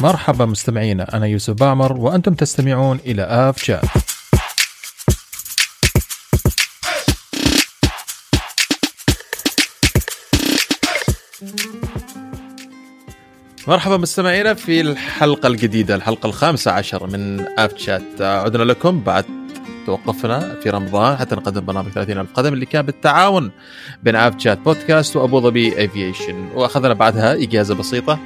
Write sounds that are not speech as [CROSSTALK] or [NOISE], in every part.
مرحبا مستمعينا أنا يوسف باعمر وأنتم تستمعون إلى آف شات مرحبا مستمعينا في الحلقة الجديدة الحلقة الخامسة عشر من آف شات عدنا لكم بعد توقفنا في رمضان حتى نقدم برنامج 30 ألف قدم اللي كان بالتعاون بين آف شات بودكاست وأبو ظبي أفييشن وأخذنا بعدها إجازة بسيطة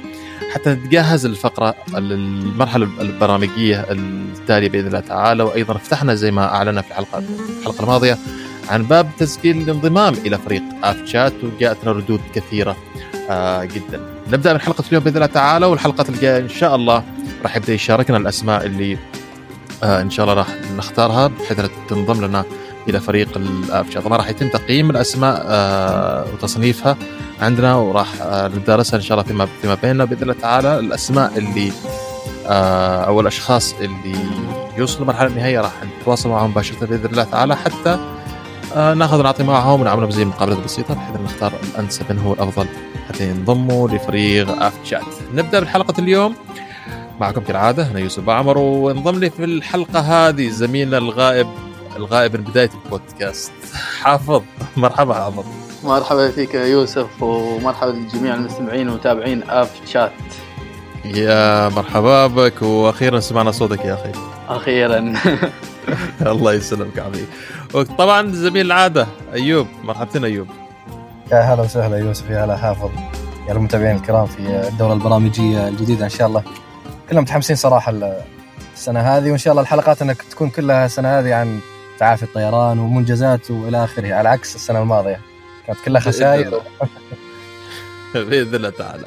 حتى نتجهز للفقرة المرحلة البرامجية التالية بإذن الله تعالى. وأيضا فتحنا زي ما أعلنا في الحلقة الحلقة الماضية عن باب تسجيل الانضمام إلى فريق آف شات وجاءتنا ردود كثيرة آه جدا. نبدأ من حلقة اليوم بإذن الله تعالى والحلقة الجاية إن شاء الله راح يبدأ يشاركنا الأسماء اللي آه إن شاء الله راح نختارها بحيث تنضم لنا إلى فريق الافشا طبعا راح يتم تقييم الأسماء آه وتصنيفها عندنا وراح آه ندرسها إن شاء الله فيما فيما بيننا. بإذن الله تعالى الأسماء اللي آه أو الأشخاص اللي يوصلوا للمرحله النهائية راح نتواصل معهم مباشرة بإذن الله تعالى حتى ناخذ ونعطي معهم ونعمل زي مقابلات بسيطة بحيث نختار الأنسب من هو الأفضل حتى ينضموا لفريق اف شات نبدأ بحلقة اليوم معكم كالعادة أنا يوسف بعمر وانضم لي في الحلقة هذه زميلنا الغائب الغائب من بداية البودكاست. حافظ مرحبا حافظ. مرحبا فيك يا يوسف ومرحبا لجميع المستمعين ومتابعين اف شات يا مرحبا بك وأخيرا سمعنا صوتك يا أخي. أخيرا. [LAUGHS] الله يسلمك عمي. وطبعا زميل العادة أيوب. مرحبتين أيوب. يا هلا وسهلا يوسف يا هلا حافظ. يا المتابعين الكرام في الدورة البرامجية الجديدة إن شاء الله. كلنا متحمسين صراحة السنة هذه وإن شاء الله الحلقات إنك تكون كلها السنة هذه عن تعافي الطيران ومنجزات وإلى آخره على عكس السنة الماضية. كانت كلها خسائر. [LAUGHS] بإذن الله تعالى.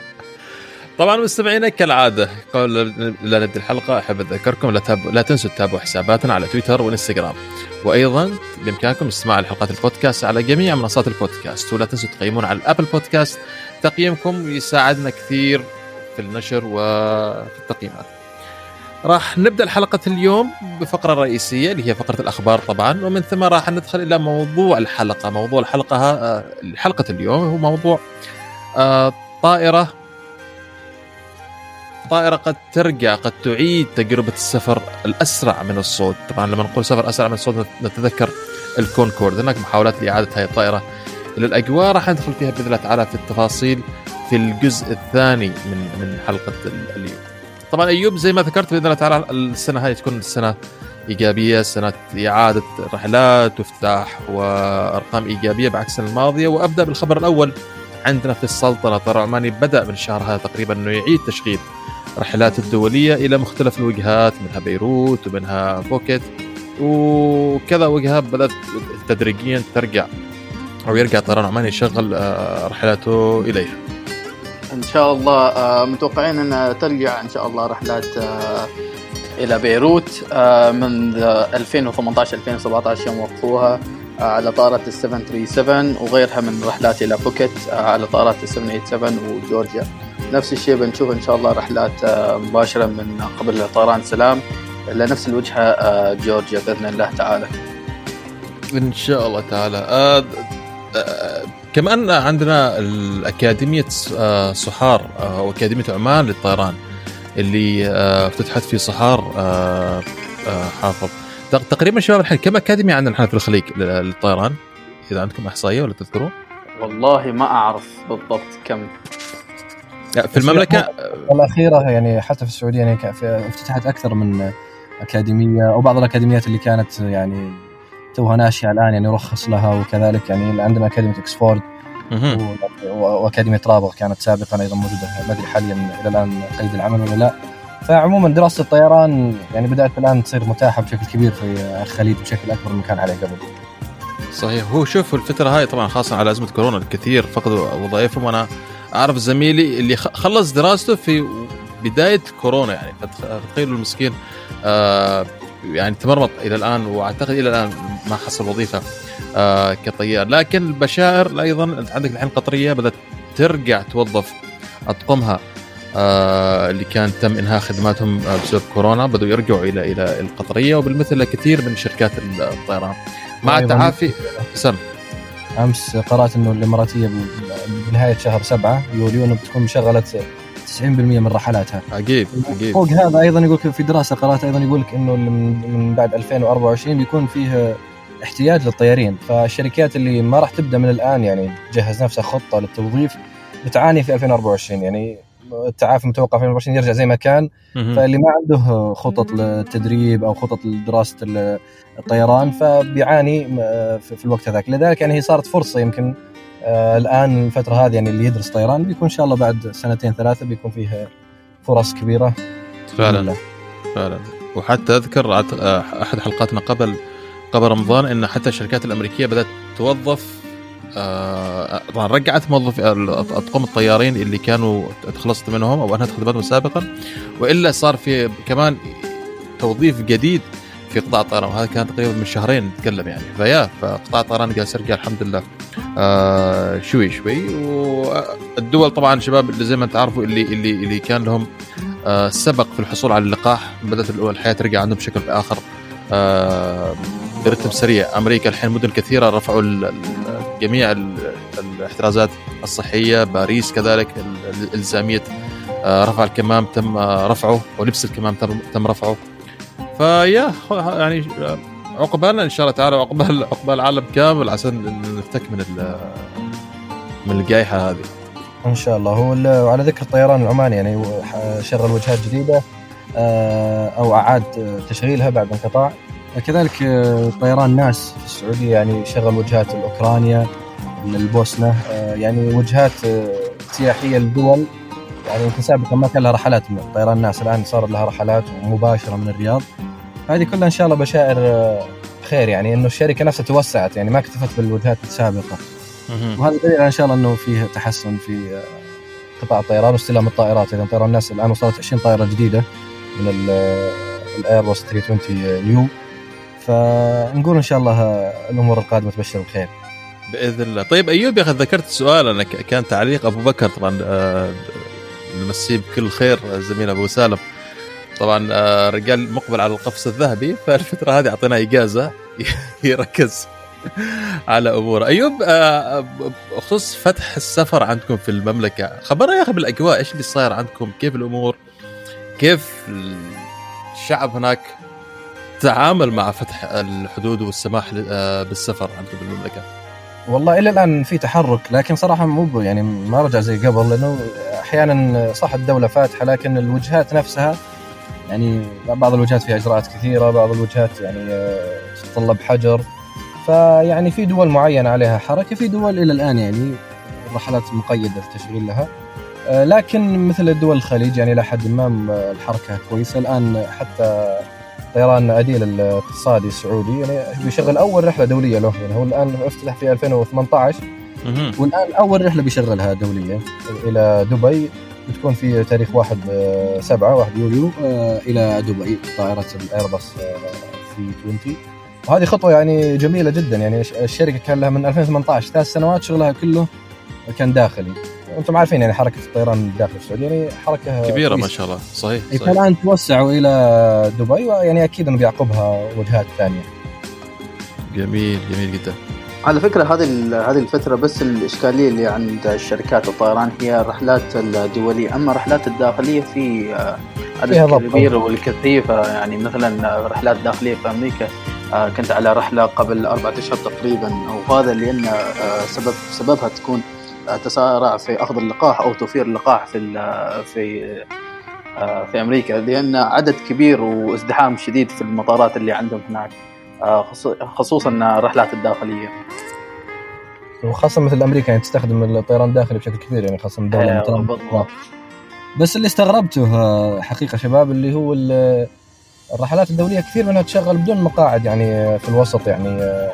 طبعا مستمعينا كالعادة قبل لا نبدأ الحلقة أحب أذكركم لا, تاب... لا تنسوا تتابعوا حساباتنا على تويتر وإنستغرام. وأيضا بإمكانكم استماع لحلقات البودكاست على جميع منصات البودكاست. ولا تنسوا تقيمون على الأبل بودكاست. تقييمكم يساعدنا كثير في النشر وفي التقييمات. راح نبدأ الحلقة اليوم بفقرة رئيسية اللي هي فقرة الأخبار طبعا. ومن ثم راح ندخل إلى موضوع الحلقة. موضوع الحلقة حلقه اليوم هو موضوع طائرة طائرة قد ترجع قد تعيد تجربة السفر الأسرع من الصوت. طبعا لما نقول سفر أسرع من الصوت نتذكر الكونكورد. هناك محاولات لإعادة هذه الطائرة إلى الأجواء. راح ندخل فيها بإذن الله تعالى في التفاصيل في الجزء الثاني من من حلقة اليوم. طبعا أيوب زي ما ذكرت بإذن الله تعالى السنة هذه تكون سنة إيجابية، سنة إعادة رحلات وافتتاح وأرقام إيجابية بعكس السنة الماضية. وأبدأ بالخبر الأول. عندنا في السلطنة طيران عماني بدأ من الشهر هذا تقريبا إنه يعيد تشغيل رحلات الدولية إلى مختلف الوجهات منها بيروت ومنها بوكيت. وكذا وجهة بدأت تدريجيا ترجع أو يرجع طيران عماني يشغل رحلاته إليها. إن شاء الله متوقعين إن ترجع إن شاء الله رحلات إلى بيروت من 2018 2017 يوم وقفوها على طائرة ال 737 وغيرها من رحلات إلى بوكيت على طائرات ال 787 وجورجيا. نفس الشيء بنشوف إن شاء الله رحلات مباشرة من قبل طيران سلام إلى نفس الوجهة جورجيا بإذن الله تعالى. إن شاء الله تعالى. آه آه كمان عندنا الأكاديمية صحار أو أكاديمية عمان للطيران اللي افتتحت في صحار حافظ. تقريبا شباب الحين كم أكاديمية عندنا الحين في الخليج للطيران؟ إذا عندكم إحصائية ولا تذكرون؟ والله ما أعرف بالضبط كم. في المملكة الأخيرة يعني حتى في السعودية يعني افتتحت أكثر من أكاديمية أو بعض الأكاديميات اللي كانت يعني توها ناشئة الآن يعني رخص لها وكذلك يعني عندنا أكاديمية أكسفورد وأكاديمية رابغ كانت سابقا أيضا موجودة. ما أدري حاليا إلى الآن قيد العمل ولا لا. فعموما دراسة الطيران يعني بدأت الآن تصير متاحة بشكل كبير في الخليج بشكل أكبر من كان عليه قبل. صحيح. هو شوف الفترة هاي طبعا خاصة على أزمة كورونا الكثير فقدوا وظائفهم. وأنا أعرف زميلي اللي خلص دراسته في بداية كورونا يعني فتخيلوا المسكين آه يعني تمرمط إلى الآن وأعتقد إلى الآن ما حصل وظيفة آه كطيار. لكن البشائر أيضا عندك الحين قطرية بدأت ترجع توظف أطقمها آه اللي كان تم إنهاء خدماتهم بسبب كورونا. بدوا يرجعوا إلى إلى القطرية وبالمثل كثير من شركات الطيران. مع التعافي سم أمس قرأت إنه الإماراتية بنهاية شهر سبعة يوليو بتكون مشغلة من رحلاتها. عجيب عجيب. فوق هذا أيضا يقول لك في دراسة قراتها أيضا يقول لك إنه من من بعد 2024 بيكون فيه احتياج للطيارين. فالشركات اللي ما راح تبدأ من الآن يعني تجهز نفسها خطة للتوظيف بتعاني في 2024 يعني التعافي متوقع في 2024 يرجع زي ما كان. فاللي ما عنده خطط للتدريب أو خطط لدراسة ال- الطيران فبيعاني في في الوقت هذاك. لذلك يعني هي صارت فرصة يمكن آه، الآن الفترة هذه يعني اللي يدرس طيران بيكون إن شاء الله بعد سنتين ثلاثة بيكون فيه فرص كبيرة. فعلا. الله. فعلا. وحتى أذكر آه، أحد حلقاتنا قبل قبل رمضان إن حتى الشركات الأمريكية بدأت توظف آه، رجعت موظف اطقم الطيارين اللي كانوا تخلصت منهم أو انهت خدماتهم سابقا وإلا صار في كمان توظيف جديد في قطاع الطيران وهذا كان تقريبا من شهرين نتكلم يعني. فيا فقطاع الطيران جالس يرجع الحمد لله. آه شوي شوي. والدول طبعا شباب اللي زي ما أنت عارفوا اللي اللي اللي كان لهم آه سبق في الحصول على اللقاح بدأت الحياة ترجع عندهم بشكل اخر آه برتم سريع. أمريكا الحين مدن كثيرة رفعوا جميع ال- الاحترازات الصحية. باريس كذلك ال- الإلزامية آه رفع الكمام تم آه رفعه. ولبس الكمام تم رفعه. فيا يعني عقبالنا إن شاء الله تعالى عقبال عقبال العالم كامل عشان نفتك من من الجائحة هذه. إن شاء الله. هو وعلى ذكر الطيران العماني يعني شغل وجهات جديدة آه، أو أعاد تشغيلها بعد انقطاع. كذلك آه، طيران ناس في السعودية يعني شغل وجهات لاوكرانيا للبوسنه آه، يعني وجهات سياحية لدول يعني سابقا ما كان لها رحلات من طيران ناس. الآن صار لها رحلات مباشرة من الرياض. هذه كلها إن شاء الله بشائر آه، خير يعني إنه الشركة نفسها توسعت يعني ما اكتفت بالوجهات السابقة. وهذا دليل إن شاء الله إنه فيه تحسن في آه، قطاع الطيران واستلام الطائرات. إذا طيران الناس الآن وصلت 20 طائرة جديدة من ال- الايربوس 320 نيو فنقول إن شاء الله آه، الأمور القادمة تبشر بالخير بإذن الله. طيب أيوب يا أخي ذكرت سؤال أنا كان تعليق أبو بكر طبعا نمسيه بكل خير زميل أبو سالم. طبعا آه، رجال مقبل على القفز الذهبي فالفترة هذه أعطيناه إجازة [LAUGHS] يركز على أموره. أيوب آه، بخصوص فتح السفر عندكم في المملكة خبرنا يا أخي بالأجواء إيش اللي صاير عندكم؟ كيف الأمور؟ كيف الشعب هناك تعامل مع فتح الحدود والسماح آه، بالسفر عندكم بالمملكه والله إلى الآن في تحرك لكن صراحة مو يعني ما رجع زي قبل لأنه أحيانا صح الدولة فاتحة لكن الوجهات نفسها يعني بعض الوجهات فيها إجراءات كثيرة بعض الوجهات يعني آه، تتطلب حجر. فيعني في دول معينة عليها حركة في دول إلى الآن يعني الرحلات مقيدة التشغيل لها. آه، لكن مثل دول الخليج يعني إلى حد ما الحركة كويسة. الآن حتى طيران عديل الاقتصادي السعودي يعني بيشغل أول رحلة دولية له. يعني هو الآن افتتح في 2018 مهم. والآن أول رحلة بيشغلها دوليه إلى دبي. بتكون في تاريخ 1 آه، 7 1 يوليو آه، إلى دبي طائرة الايرباص في 20 وهذه خطوة يعني جميلة جدا. يعني الش- الشركة كان لها من 2018 ثلاث سنوات شغلها كله كان داخلي. وأنتم عارفين يعني حركة الطيران الداخلي السعودي يعني حركة كبيرة ما كويسة. شاء الله. صحيح صحيح. فالان توسعوا إلى دبي ويعني أكيد إنه بيعقبها وجهات ثانية. جميل جميل جدا. على فكرة هذه هذه الفترة بس الإشكالية اللي عند الشركات الطيران هي الرحلات الدولية. أما الرحلات الداخلية في آه، عدد. كبير والكثيفة يعني مثلا رحلات داخلية في أمريكا آه، كنت على رحلة قبل أربعة أشهر تقريبا. وهذا لأن آه، سبب سببها تكون آه، تسارع في أخذ اللقاح أو توفير اللقاح في في آه، في أمريكا لأن عدد كبير وازدحام شديد في المطارات اللي عندهم هناك. آه، خصوصا الرحلات الداخلية. وخاصة مثل أمريكا يعني تستخدم الطيران الداخلي بشكل كبير يعني خاصة دوله آه، مثلاً- بالضبط. بس اللي استغربته آه، حقيقة شباب اللي هو ال- الرحلات الدولية كثير منها تشغل بدون مقاعد يعني آه، في الوسط يعني آه،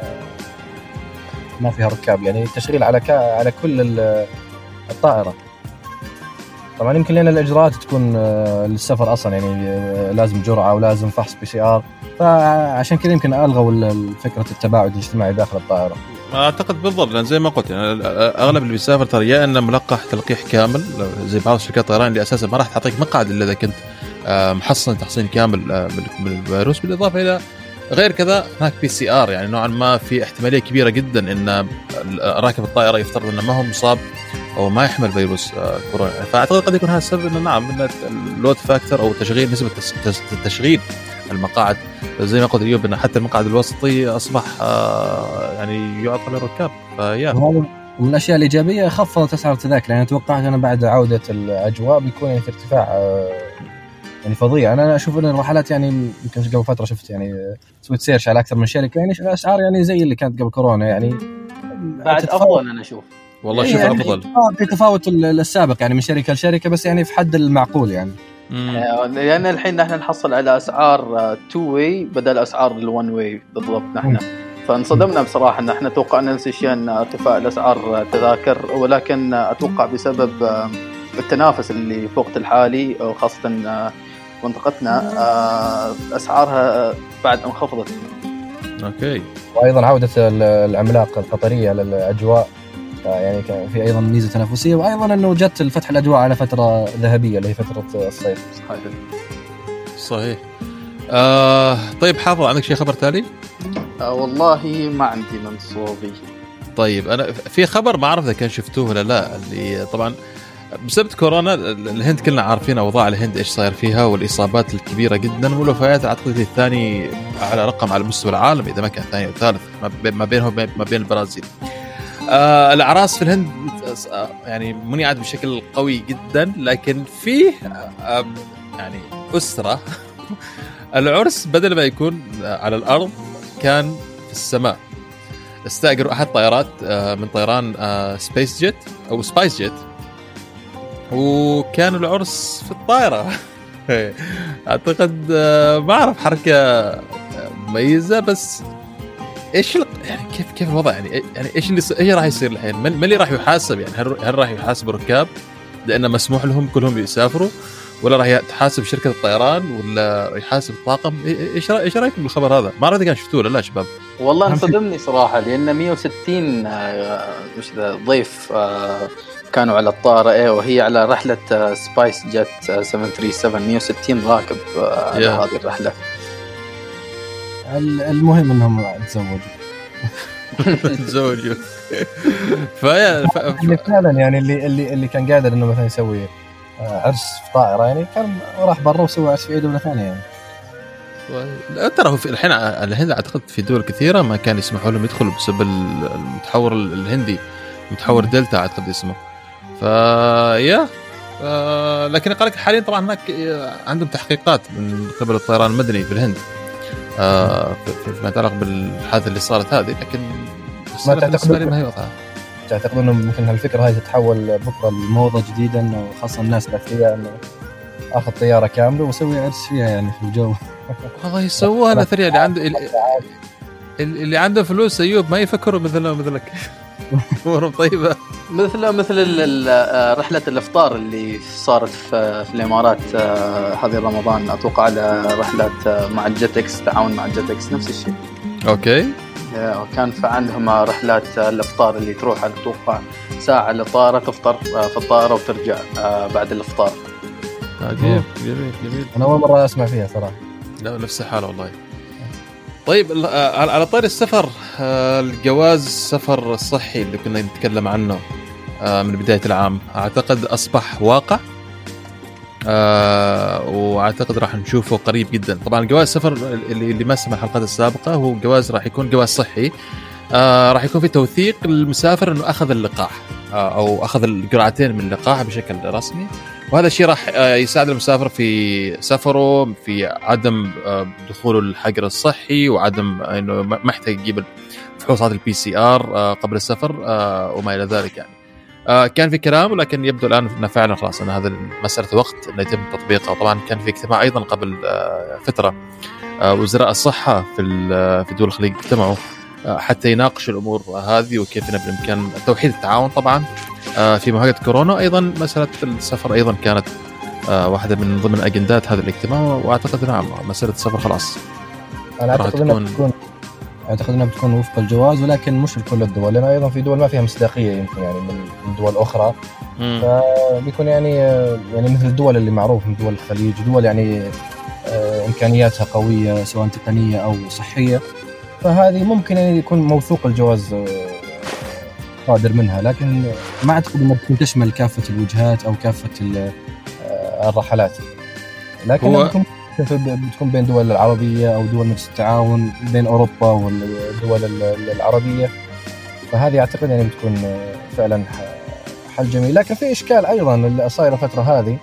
ما فيها ركاب يعني تشغيل على على كل ال- الطائرة. طبعا يمكن لأن الإجراءات تكون آه، للسفر أصلا يعني آه، لازم جرعة ولازم فحص PCR. فعشان كذا يمكن ألغوا ال- فكرة التباعد الاجتماعي داخل الطائرة. أعتقد بالضبط لأن زي ما قلت يعني أغلب اللي بيسافر ترى يا إنه ملقح تلقيح كامل زي بعض شركات الطيران اللي أساسا ما راح تعطيك مقعد إلا إذا كنت آه، محصن تحصين كامل آه، من من الفيروس بالإضافة إلى غير كذا هناك PCR يعني نوعا ما في احتمالية كبيرة جدا إن راكب الطائرة يفترض إنه ما هو مصاب أو ما يحمل فيروس آه، كورونا. فأعتقد قد يكون هذا السبب إنه نعم ان ال load factor أو تشغيل نسبة تس- تس- تشغيل المقاعد زي ما قلت ايوب إن حتى المقعد الوسطي أصبح آه، يعني يعطى للركاب فيا. وهذا من الأشياء الإيجابية خفضت اسعار التذاكر. يعني توقعت أنا بعد عودة الأجواء بيكون يعني في ارتفاع آه، يعني فظيع. أنا أشوف إن الرحلات يعني يمكن قبل فترة شفت يعني آه، سويت search على أكثر من شركه يعني الأسعار يعني زي اللي كانت قبل كورونا يعني. بعد أفضل أنا أشوف. والله إيه شوف يعني أفضل. في تفاوت ال- السابق يعني من شركة لشركة بس يعني في حد المعقول يعني. لأن الحين نحن نحصل على أسعار 2 way بدل أسعار ال 1 way بالضبط نحن. فانصدمنا بصراحة إن إحنا توقعنا نفس الشيء إن ارتفاع الأسعار تذاكر ولكن أتوقع بسبب آه، التنافس اللي في الوقت الحالي وخاصه آه، منطقتنا آه، أسعارها بعد انخفضت. أوكي. وأيضا عودة ال- العملاق القطرية للأجواء. يعني كان في أيضا ميزة تنافسية وأيضا إنه جت الفتح الأجواء على فترة ذهبية اللي هي فترة الصيف صحيح صحيح آه طيب حافظ عندك شيء خبر تالي؟ آه، والله ما عندي من صوبي طيب أنا في خبر ما أعرف إذا كان شفتوه ولا لا اللي طبعا بسبب كورونا الهند كلنا عارفين أوضاع الهند إيش صاير فيها والإصابات الكبيرة جدا والوفيات اعتقد هي الثاني على رقم على مستوى العالم إذا ما كان ثاني أو ثالث ما بين- ما بينهم ما بين البرازيل. آه الأعراس في الهند آه، يعني منعت بشكل قوي جدا لكن فيه آه يعني أسرة. [LAUGHS] العرس بدل ما يكون على الأرض كان في السماء. استاجروا أحد طائرات آه، من طيران آه، سبيس جيت أو SpiceJet. وكان العرس في الطائرة. [LAUGHS] أعتقد آه، ما أعرف حركة آه، مميزة بس إيش ال- يعني كيف كيف الوضع؟ يعني يعني إيش اللي س- إيش راح يصير الحين؟ من, اللي راح يحاسب يعني؟ هل هل راح يحاسب الركاب لأنه مسموح لهم كلهم يسافروا؟ ولا راح تحاسب شركة الطيران؟ ولا يحاسب الطاقم إيش إيش رأيكم بالخبر هذا؟ ما أعرف إذا كان شفتوه ولا لا شباب. والله انصدمني صراحة لأن 160 آه، مش ذا ضيف آه، كانوا على الطائرة إيه وهي على رحلة آه، سبايس آه، 737 160 راكب آه، على. هذه الرحلة. ال- المهم إنهم تزوجوا تزوجوا فيا ف... يعني ف... فعلا يعني اللي اللي اللي كان قادر إنه مثلا يسوي آه، عرس في طائرة يعني كان راح برا وسوى عرس في أي دولة ثانية يعني. لا ترى هو في الحين الهند أعتقد في دول كثيرة ما كان يسمحوا لهم يدخلوا بسبب المتحور الهندي متحور دلتا أعتقد اسمه. فيا آه لكن قال لك حاليا طبعا هناك عندهم تحقيقات من قبل الطيران المدني في الهند فيما يتعلق بالحادثة اللي صارت هذه لكن ما تعتقد- ما هي وضعها تعتقد إنه ممكن هالفكرة هاي تتحول بكرة لموضة جديدة إنه خاصة الناس الاثرياء إنه آخذ طيارة كاملة واسوي عرس فيها يعني في الجو. [LAUGHS] والله يسووها الاثرياء اللي عنده اللي, اللي عنده فلوس أيوب ما يفكروا مثلنا مثلك. امورهم طيبة. مثل مثل آه، رحلة الإفطار اللي صارت في, في الإمارات آه، هذه رمضان. أتوقع على رحلة آه، مع ال Jetex تعاون مع ال Jetex نفس الشيء. أوكي. كان في عندهم رحلات الإفطار اللي تروح أتوقع ساعة للطائره تفطر في الطائرة وترجع بعد الإفطار. عجيب جميل جميل. أنا أول مرة أسمع فيها صراحة. لا نفس الحالة والله. طيب آه، على طاري السفر آه، الجواز السفر الصحي اللي كنا نتكلم عنه آه، من بداية العام. أعتقد أصبح واقع وأعتقد راح نشوفه قريب جدا. طبعا جواز السفر اللي ما سمع الحلقات السابقة هو جواز راح يكون جواز صحي راح يكون في توثيق للمسافر إنه أخذ اللقاح أو أخذ الجرعتين من اللقاح بشكل رسمي. وهذا الشيء راح آه، يساعد المسافر في سفره في عدم آه، دخوله الحجر الصحي وعدم آه، إنه ما يحتاج يجيب فحوصات ال PCR قبل السفر وما إلى ذلك يعني. كان في كلام ولكن يبدو الآن انه فعلا خلاص إن هذا مسألة وقت إنه يتم تطبيقها طبعا كان في اجتماع أيضا قبل فترة وزراء الصحة في في دول الخليج اجتمعوا حتى يناقشوا الأمور هذه وكيف إنه بالامكان توحيد التعاون طبعا. آه، في مواجهة كورونا أيضا مسألة السفر أيضا كانت آه، واحدة من ضمن أجندات هذا الاجتماع وأعتقد نعم مسألة السفر خلاص. أنا أعتقد إنها تكون- بتكون أعتقد إنها بتكون وفق الجواز ولكن مش لكل الدول لأن أيضا في دول ما فيها مصداقية يمكن يعني من دول أخرى. مم. بيكون يعني يعني مثل الدول اللي معروف من دول الخليج دول يعني آه، إمكانياتها قوية سواء تقنية أو صحية. فهذه ممكن يعني يكون موثوق الجواز آه، صادر منها لكن ما أعتقد أنها بتكون تشمل كافة الوجهات أو كافة آه، الرحلات. لكن هو- بتكون بين دول العربية أو دول مجلس التعاون بين أوروبا والدول ال- ال- العربية. فهذه أعتقد يعني بتكون آه، فعلا حل جميل. لكن في إشكال أيضا اللي صايره الفترة هذه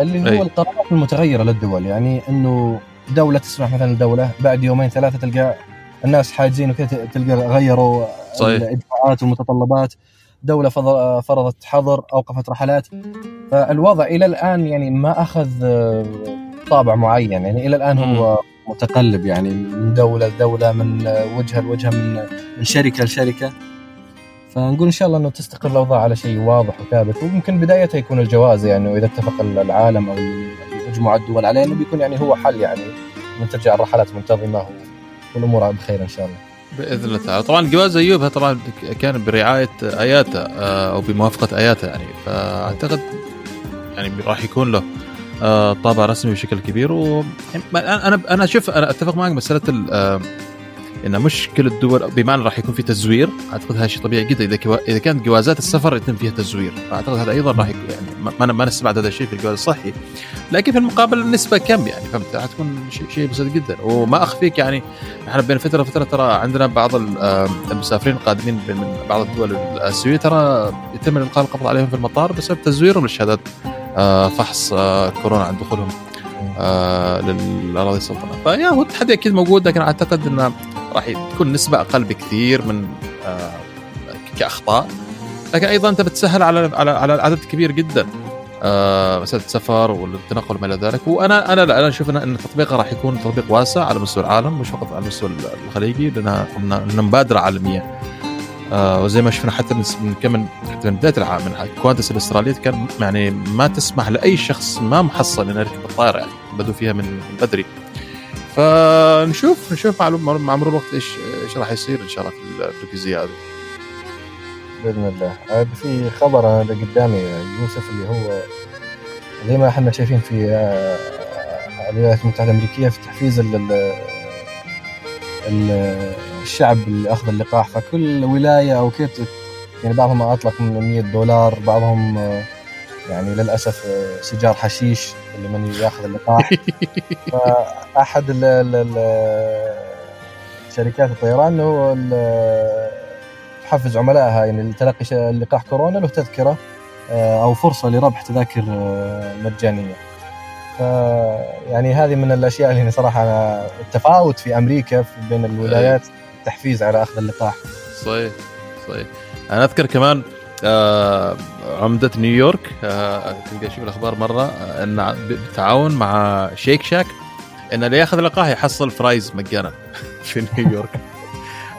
اللي أي. هو القرارات المتغيرة للدول يعني إنه دولة تسمح مثلا دوله بعد يومين ثلاثة تلقى الناس حاجزين وكذا تلقى غيروا صحيح. الاجراءات والمتطلبات. دولة فرضت حظر أوقفت رحلات. فالوضع إلى الآن يعني ما أخذ آه، طابع معين. يعني إلى الآن هو متقلب يعني من دولة لدولة من وجهة لوجهة من من شركة لشركة. فنقول إن شاء الله إنه تستقر الأوضاع على شيء واضح وثابت. ويمكن بدايتها يكون الجواز يعني اذا اتفق العالم أو مجموعه الدول عليه إنه بيكون يعني هو حل يعني من ترجع الرحلات منتظمه والأمور بخير إن شاء الله. بإذن الله تعالى. طبعا جواز أيوب طبعا كان برعاية اياتا آه، أو بموافقة اياتا يعني. فأعتقد يعني راح يكون له آه، طابع رسمي بشكل كبير. و أنا أنا شوف أنا أتفق معك مسألة ال- آه، إن مش كل الدول بمعنى راح يكون في تزوير. أعتقد هذا شيء طبيعي جدا. إذا كوا- إذا كانت جوازات السفر يتم فيها تزوير. فاعتقد هذا أيضا راح يكون يعني ما- ما نستبعد هذا الشيء في الجواز الصحي. لكن في المقابل النسبة كم يعني؟ فهمت؟ راح تكون شيء شيء بسيط جدا. وما أخفيك يعني إحنا بين فترة وفترة ترى عندنا بعض ال- المسافرين القادمين من بعض الدول الاسيويه ترى يتم القاء القبض عليهم في المطار بسبب تزويرهم لشهادات آه، فحص آه، كورونا عند دخولهم آه، للأراضي السلطنة. فيا هو التحدي أكيد موجود. لكن أعتقد انه راح تكون نسبة أقل بكثير من آه، كأخطاء. لكن أيضا أنت بتسهل على على على عدد كبير جدا آه، مسألة السفر والتنقل وما إلى ذلك. وأنا أنا لا أنا أشوف إن تطبيقها راح يكون تطبيق واسع على مستوى العالم مش فقط على المستوى الخليجي لأنها مبادرة عالمية. آه وزي ما شفنا حتى من كم حتى من بداية العام من كوانتس الاسترالية كان يعني ما تسمح لأي شخص ما محصل إنه يركب الطائرة يعني بدوا فيها من بدري. فنشوف نشوف مع مرور الوقت إيش إيش راح يصير إن شاء الله في في الجزئيه هذه. بإذن الله. عاد في خبر اللي قدامي يوسف اللي هو زي ما إحنا شايفين في آه، الولايات المتحدة الأمريكية في تحفيز ال- ال- ال- الشعب اللي اخذ اللقاح. فكل ولاية أو كيف يعني بعضهم أطلق من 100 دولار بعضهم آه، يعني للأسف آه، سيجار حشيش. اللي من ياخذ اللقاح [LAUGHS] فأحد ال- ال- ال- شركات الطيران انه هو تحفز عملائها يعني لتلقي لقاح كورونا له تذكرة آه، أو فرصة لربح تذاكر آه، مجانية. ف يعني هذه من الأشياء اللي صراحة أنا التفاوت في أمريكا في- بين الولايات التحفيز على أخذ اللقاح. صحيح صحيح أنا أذكر كمان آه عمدة نيويورك. آه كنت أشوف الأخبار مرة آه إن بالتعاون مع Shake Shack إن اللي ياخذ لقاح يحصل fries مجانا [LAUGHS] في نيويورك. [LAUGHS]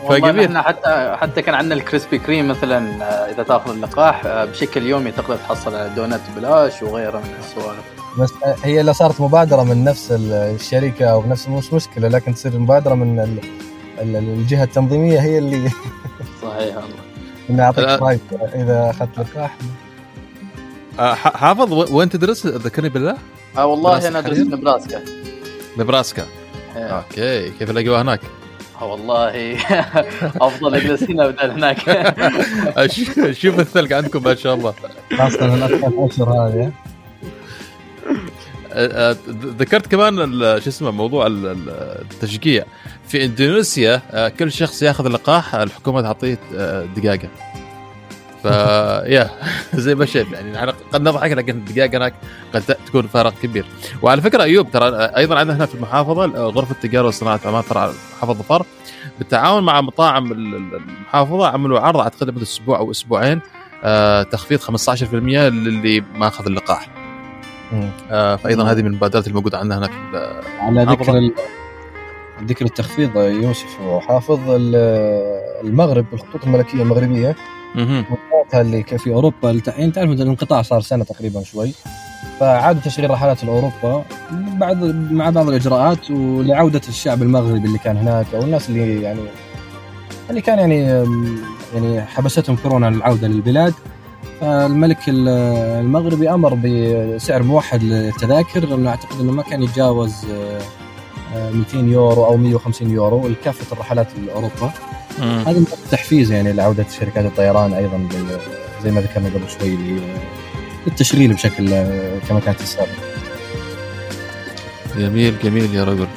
والله فجميل. إحنا حتى حتى كان عندنا ال Krispy Kreme مثلا آه، إذا تأخذ اللقاح آه، بشكل يومي تقدر تحصل دونات ببلاش وغيره من السوالف. بس هي اللي صارت مبادرة من نفس ال- الشركة أو نفس مش مشكلة لكن تصير مبادرة من ال- ال- الجهة التنظيمية هي اللي صحيح والله. انها اعطيك. fries اذا أخذت لقاح آه ح- حافظ وين تدرس؟ ذكرني بالله. آه والله أنا أدرس نبراسكا نبراسكا. آه. أوكي كيف الأجواء هناك؟ آه والله [LAUGHS] أفضل أجلس هنا بدل هناك. [LAUGHS] شوف الثلج عندكم ما شاء الله. خاصة الاكثر اشهر هذه ذكرت كمان شو اسمه موضوع ال- ال- التشجيع. في إندونيسيا آه، كل شخص ياخذ لقاح الحكومة تعطيه آه، دقاقة. ف [LAUGHS] يا زي ما شايف يعني نحن قد نضحك لكن الدقائق هناك قد تكون فارق كبير. وعلى فكرة أيوب ترى أيضا عندنا هنا في المحافظة غرفة التجاره وصناعة عمان فرع محافظة ظفر بالتعاون مع مطاعم ال- ال- المحافظة عملوا عرض أعتقد لمدة أسبوع أو أسبوعين آه، تخفيض 15% للي ما أخذ اللقاح. آه، فايضا هذه من المبادرات الموجودة عندنا هنا في على ذكر حافظة. ال... ذكر التخفيض يوسف وحافظ ال- المغرب الخطوط الملكية المغربية. مطاراتها اللي في أوروبا الت- يعني تعرف الانقطاع صار سنة تقريبا شوي فعادوا تشغيل رحلات لأوروبا بعد مع بعض الإجراءات ولعودة الشعب المغربي اللي كان هناك أو الناس اللي يعني اللي كان يعني يعني حبستهم كورونا العودة للبلاد فالملك ال- المغربي أمر بسعر موحد للتذاكر لأنه أعتقد إنه ما كان يتجاوز آه، آه، 200 يورو أو 150 يورو لكافه الرحلات لأوروبا. هذه تحفيز يعني لعودة شركات الطيران أيضا زي ما ذكرنا قبل شوي للتشغيل بشكل كما كانت السابق. جميل جميل يا رجل.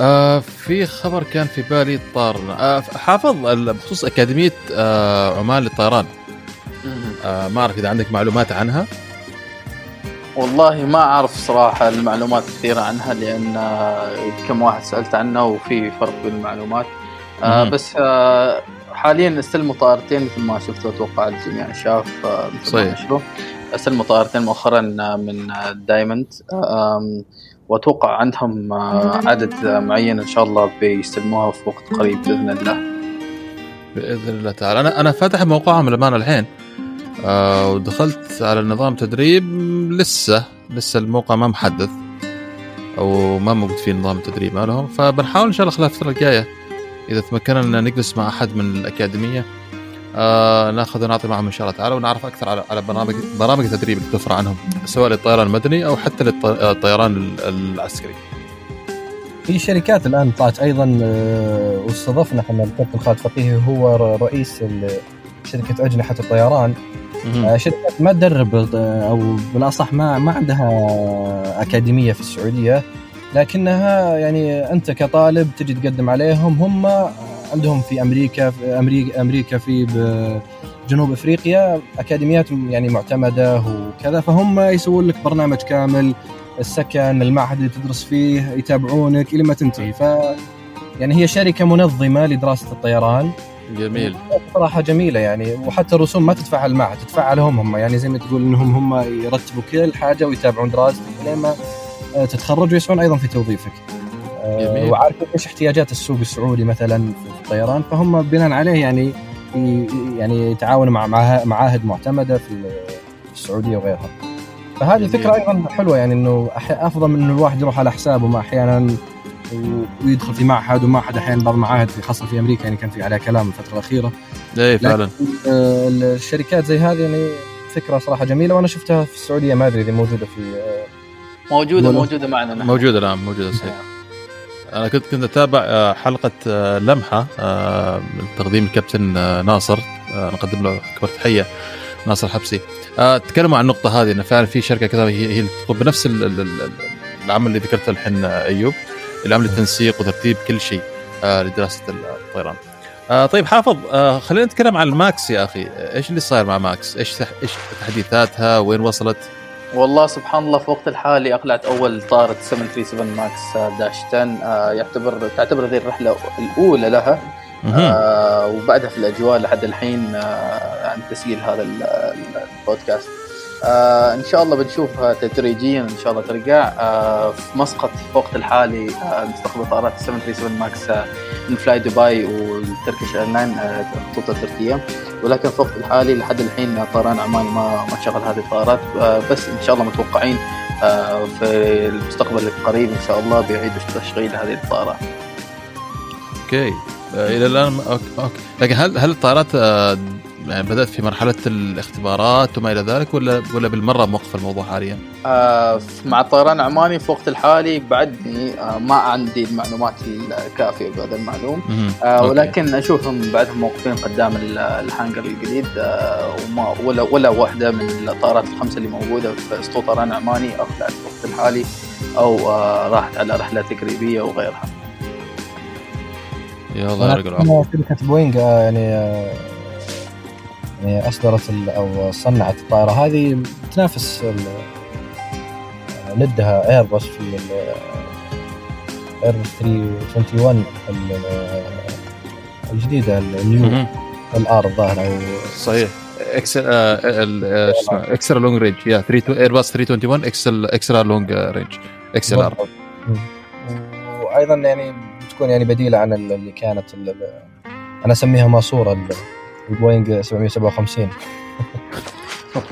آه في خبر كان في بالي طار آه حافظ بخصوص أكاديمية آه عمان للطيران آه ما أعرف إذا عندك معلومات عنها. والله ما أعرف صراحة المعلومات كثيرة عنها لأن كم واحد سألت عنه وفي فرق بين المعلومات. آه بس آه حاليا استلموا طائرتين مثل ما شفتوا أتوقع الجميع شاف آه صحيح. استلموا طائرتين مؤخرا من دايموند. آه وأتوقع عندهم عدد معين إن شاء الله بيستلموها في وقت قريب بإذن الله. بإذن الله تعالى. أنا أنا فاتح موقعهم للأمانة الحين. آه ودخلت على نظام تدريب لسه لسه الموقع ما محدث أو ما موجود فيه نظام التدريب مالهم فبنحاول إن شاء الله خلال الفترة الجاية إذا تمكنا إن نجلس مع أحد من الأكاديمية آه ناخذ ونعطي معهم إن شاء الله تعالى ونعرف أكثر على على برامج برامج التدريب اللي توفر عنهم سواء للطيران المدني أو حتى للطيران العسكري. في شركات الآن طلعت أيضا واستضفنا إحنا الكابتن خالد فقيه هو رئيس شركة أجنحة الطيران شركات ما تدرب أو بالأصح ما ما عندها أكاديمية في السعودية لكنها يعني أنت كطالب تجي تقدم عليهم هم عندهم في أمريكا في أمريكا أمريكا في جنوب أفريقيا أكاديميات يعني معتمدة وكذا فهم يسوون لك برنامج كامل السكن المعهد اللي تدرس فيه يتابعونك إلى ما تنتهي. ف يعني هي شركة منظمة لدراسة الطيران. جميل صراحة جميلة يعني وحتى الرسوم ما تدفعها المعهد تدفعها لهم هم يعني زي ما تقول إنهم هم يرتبوا كل حاجة ويتابعون دراستك لين ما تتخرج ويسعون أيضا في توظيفك. جميل. وعارفين إيش احتياجات السوق السعودي مثلا في الطيران فهم بناء عليه يعني يعني يتعاونوا مع معاهد معتمدة في السعودية وغيرها. فهذه فكرة أيضا حلوة يعني إنه أفضل من إنه الواحد يروح على حسابه ما أحيانا ويدخل في معهد ومعهد أحيانا بعض المعاهد خاصة في أمريكا يعني كان في عليها كلام الفترة الأخيرة. اي فعلا. الشركات زي هذه يعني فكرة صراحة جميلة وأنا شفتها في السعودية ما أدري إذا موجودة في موجودة موجودة معنا نحن. موجودة الان موجودة صحيح. أنا كنت كنت أتابع حلقة لمحة من تقديم الكابتن ناصر نقدم له اكبر تحيه ناصر حبسي تكلموا عن النقطة هذه إنه فعلا في شركة كذا هي تقوم بنفس العمل اللي ذكرته الحين أيوب العمل التنسيق وترتيب كل شيء لدراسة الطيران. طيب حافظ خلينا نتكلم عن ال MAX يا أخي إيش اللي صاير مع MAX؟ إيش إيش تحديثاتها؟ وين وصلت؟ والله سبحان الله في وقت الحالي أقلعت أول طائره 737 MAX dash 10 يعتبر تعتبر ذي الرحلة الأولى لها آه وبعدها في الأجواء لحد الحين آه عن تسجيل هذا البودكاست آه إن شاء الله بنشوفها تدريجيا إن شاء الله ترجع آه في مسقط في وقت الحالي آه نستقبل طائرات 737 MAX آه من فلاي دبي وال Turkish Airline آه خطوط التركيه ولكن في وقت الحالي لحد الحين طيران عماني ما ما شغل هذه الطائرات آه بس إن شاء الله متوقعين آه في المستقبل القريب إن شاء الله بيعيدوا تشغيل هذه الطائرات. أوكي إلى الآن أوكي, أوكي. لكن هل هل الطائرات آه يعني بدأت في مرحلة الاختبارات وما إلى ذلك ولا ولا بالمرة موقف الموضوع حاليا؟ آه مع الطيران العماني في وقت الحالي بعدني آه ما عندي المعلومات الكافية بهذا المعلوم آه ولكن أشوفهم بعدهم موقفين قدام الهانجر الجديد آه وما ولا ولا واحدة من الطائرات الخمسة اللي موجودة في اسطول طيران عماني أقلعت في الوقت الحالي أو آه راحت على رحلة تجريبيه وغيرها. يا الله يا رجل شركة بوينغ يعني يعني اصدرت أو صنعت الطائره هذه تنافس ندها ايرباص في ايرباص 321 الجديدة ال neo LR الظاهر أو صحيح. XL اسمه extra long range يا 3 ايرباص 321 XL extra long range XLR وأيضا يعني بتكون يعني بديلة عن اللي كانت أنا أسميها ماسورة البوينغ 757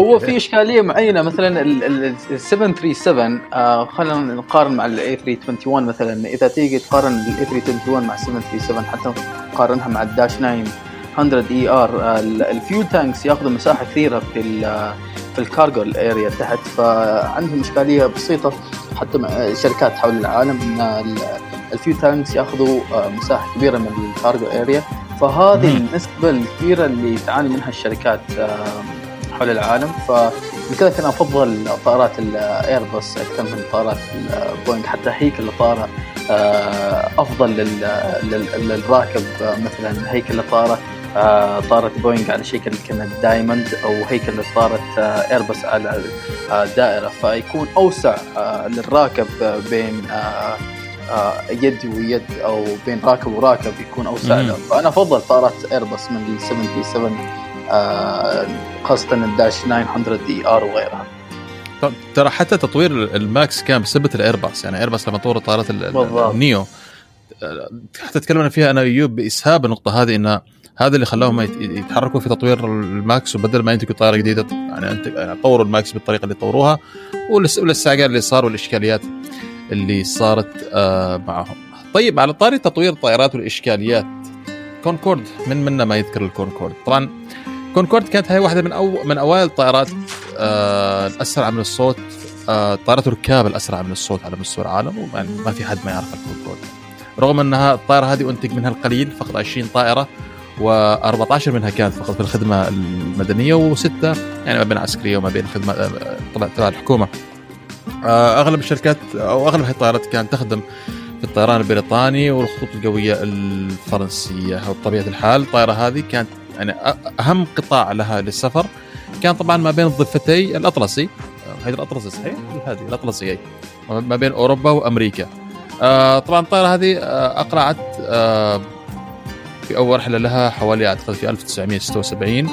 هو في إشكالية معينة مثلا ال 737 آه خلينا نقارن مع ال A321 مثلا. إذا تيجي تقارن ال A321 مع 737 حتى نقارنها مع ال dash 9 100 ER ال fuel tanks ياخذوا مساحة كثيرة في في ال cargo ال area تحت. فعندهم إشكالية بسيطة حتى مع شركات حول العالم إن ال fuel tanks ياخذوا مساحة كبيرة من ال cargo area فهذه مم. النسبة الكبيرة اللي تعاني منها الشركات حول العالم. فلكذا كان أفضل طائرات الايرباص أكثر من طائرات البوينغ حتى هيكل الطائرة آه، لل- للراكب. مثلا هيكل الطائرة آه، طائرة بوينغ على شكل كنا diamond أو هيكل آه، ايرباص على آه، دائرة. فيكون أوسع للراكب بين آه، يد ويد أو بين راكب وراكب يكون اوسع. له فأنا أفضل طائرات ايرباص من ال 737 آه، خاصة ال dash 900 ER وغيرها طب ترى حتى تطوير ال MAX كان بسبة الايرباص يعني ايرباص لما طوروا طائرات. ال neo آه، حتى تكلمنا فيها أنا وإيوب بإسهاب النقطة هذه إن هذا اللي خلاهم يت- يتحركوا في تطوير ال MAX وبدل ما ينتجوا طائره جديدة يعني يعني طوروا ال MAX بالطريقة اللي طوروها والاستعجال اللي صار والإشكاليات اللي صارت آه معهم. طيب على طاري تطوير الطائرات والإشكاليات كونكورد من منا ما يذكر الكونكورد طبعا كونكورد كانت هي واحدة من أو من أوائل الطائرات آه الأسرع من الصوت آه طائرات الركاب الأسرع من الصوت على مستوى العالم وما ما في حد ما يعرف الكونكورد رغم أنها الطائرة هذه أنتج منها القليل فقط 20 طائرة و14 منها كانت فقط في الخدمة المدنية وستة يعني ما بين عسكرية وما بين خدمة تبع الحكومة. آه، أغلب الشركات أو أغلب الطائرات كانت تخدم في الطيران البريطاني والخطوط الجويه الفرنسية وبطبيعه الحال الطائرة هذه كانت يعني أهم قطاع لها للسفر كان طبعا ما بين الضفتي الأطلسي آه، هذه الأطلسي صحيح؟ هذه الأطلسي أي. ما بين أوروبا وأمريكا. آه، طبعا الطائرة هذه آه، اقلعت آه، في أول رحلة لها حوالي أعتقد في 1976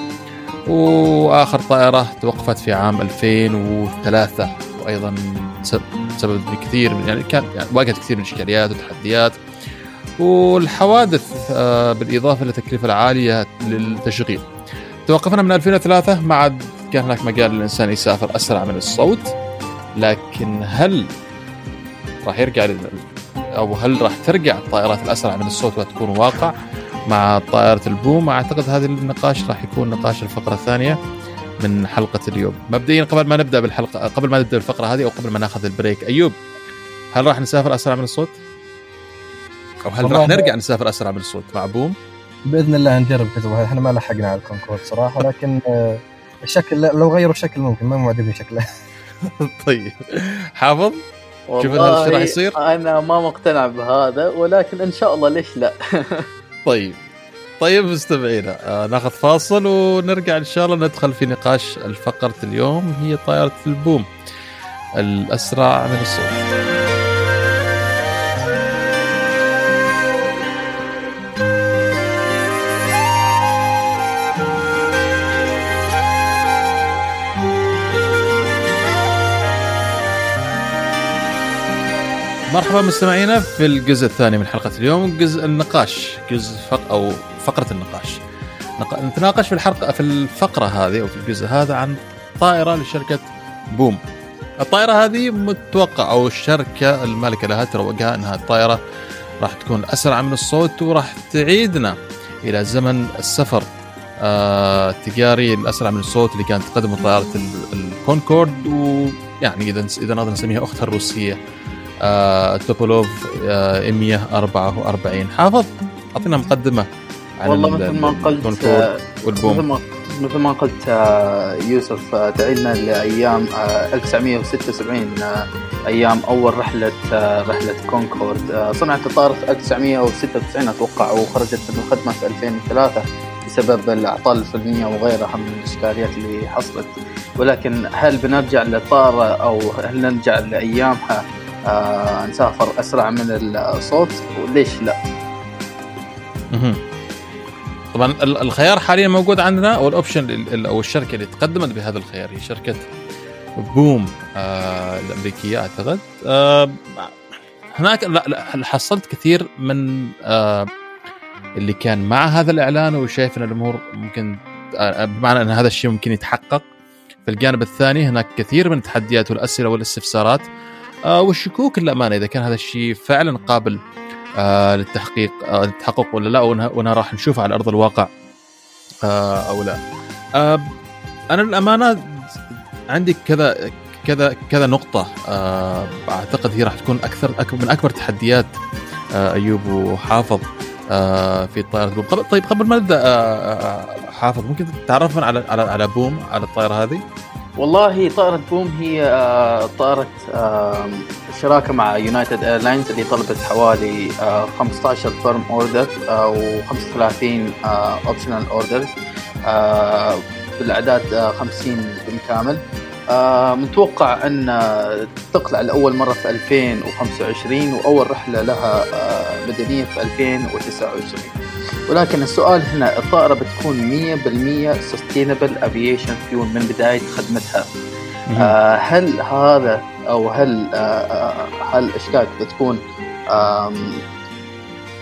وآخر طائرة توقفت في عام 2003 وأيضا سب- سبب كثير من يعني كان يعني واجهت كثير من الإشكاليات والتحديات. والحوادث آه، بالإضافة للتكلفه العالية للتشغيل. توقفنا من 2003 ما عاد كان هناك مجال للإنسان يسافر أسرع من الصوت. لكن هل راح يرجع أو هل راح ترجع الطائرات الأسرع من الصوت وتكون واقع مع طائرة البوم؟ أعتقد هذا النقاش راح يكون نقاش الفقرة الثانية. من حلقة اليوم. مبدئيا قبل ما نبدأ بالحلقة قبل ما نبدأ بالفقرة هذه أو قبل ما ناخذ البريك أيوب هل راح نسافر أسرع من الصوت؟ أو هل راح نرجع نسافر أسرع من الصوت مع بوم؟ بإذن الله نجرب كذا إحنا ما لحقنا على الكونكورد صراحة لكن آه، الشكل لو غيروا الشكل ممكن ما معجبني شكله. [LAUGHS] طيب. حافظ شوف هذا الشيء راح يصير؟ أنا ما مقتنع بهذا ولكن إن شاء الله ليش لا؟ [LAUGHS] طيب. طيب مستمعينا آه ناخذ فاصل ونرجع إن شاء الله ندخل في نقاش الفقرة اليوم هي طائرة البوم الأسرع من الصوت. مرحبا مستمعينا في الجزء الثاني من حلقة اليوم جزء النقاش جزء فق أو فقرة النقاش. نق... نتناقش في الحلقة في الفقرة هذه أو في الجزء هذا عن طائرة لشركة بوم. الطائرة هذه متوقع أو الشركة المالكة لها تروجها إنها الطائرة راح تكون أسرع من الصوت وراح تعيدنا إلى زمن السفر آه التجاري الأسرع من الصوت اللي كانت تقدمه طائرة ال- الكونكورد ويعني إذا إذا نقدر نسميها اختها الروسية آه توبولوف آه 144 حافظ أعطينا مقدمة. والله ال- مثل ما قلت مثل ما مثل ما قلت آه، يوسف تعيدنا لايام آه، 1976 آه، أيام أول رحلة آه، رحلة كونكورد آه، صنعت الطائره في 1996 أتوقع وخرجت من الخدمه في 2003 بسبب الأعطال الفنية وغيرها من الإشكاليات اللي حصلت. ولكن هل بنرجع للطائره أو هل نرجع لأيامها؟ نسافر أسرع من الصوت وليش لا؟ طبعا ال- الخيار حاليا موجود عندنا أو الأوبشن ال- ال- أو الشركة اللي تقدمت بهذا الخيار هي شركة بوم آه الأمريكية أعتقد. آه هناك لا, لا حصلت كثير من آه اللي كان مع هذا الإعلان وشايف إن الأمور ممكن آه بمعنى إن هذا الشيء ممكن يتحقق؟ في الجانب الثاني هناك كثير من التحديات والأسئلة والإستفسارات. آه والشكوك للأمانة إذا كان هذا الشيء فعلا قابل آه للتحقيق آه للتحقق ولا لا وأنا وأنا راح نشوفه على أرض الواقع آه أو لا أنا للأمانة عندي كذا كذا كذا نقطة أعتقد هي راح تكون أكثر من أكبر تحديات أيوب وحافظ في طائرة Boom طيب قبل ما نبدأ حافظ ممكن تعرفنا على على على Boom على الطائرة هذه؟ والله طائرة Boom هي آه، طائرة آه، شراكة مع United Airlines اللي طلبت حوالي آه، 15 firm order و35 optional orders بالأعداد آه، 50 بالكامل. آه، متوقع أن تقلع لأول مرة في 2025 وأول رحلة لها مدنية في 2029 ولكن السؤال هنا الطائرة بتكون 100% sustainable aviation fuel من بداية خدمتها. آه، هل هذا أو هل آه، آه، هل الاشكال بتكون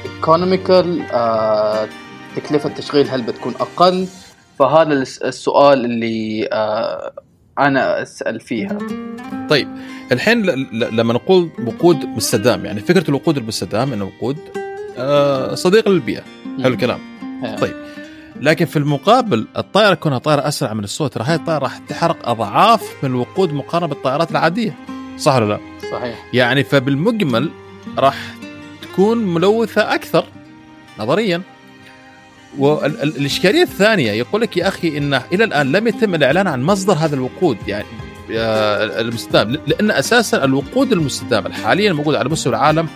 economical تكلفة التشغيل هل بتكون أقل؟ فهذا الس- السؤال اللي آه، أنا أسأل فيها. طيب الحين لما نقول وقود مستدام يعني فكرة الوقود المستدام إنه وقود آه صديق للبيئة. حلو الكلام. طيب. لكن في المقابل الطائرة كونها طائرة أسرع من الصوت ترى هاي الطائرة راح تحرق أضعاف من الوقود مقارنة بالطائرات العادية. صح ولا لا؟ صحيح. يعني فبالمجمل راح تكون ملوثة أكثر نظريا. والاشكاليه الثانية يقول لك يا أخي انه إلى الآن لم يتم الإعلان عن مصدر هذا الوقود يعني آه، المستدام لأن أساسا الوقود المستدام الحاليا الموجود على مستوى العالم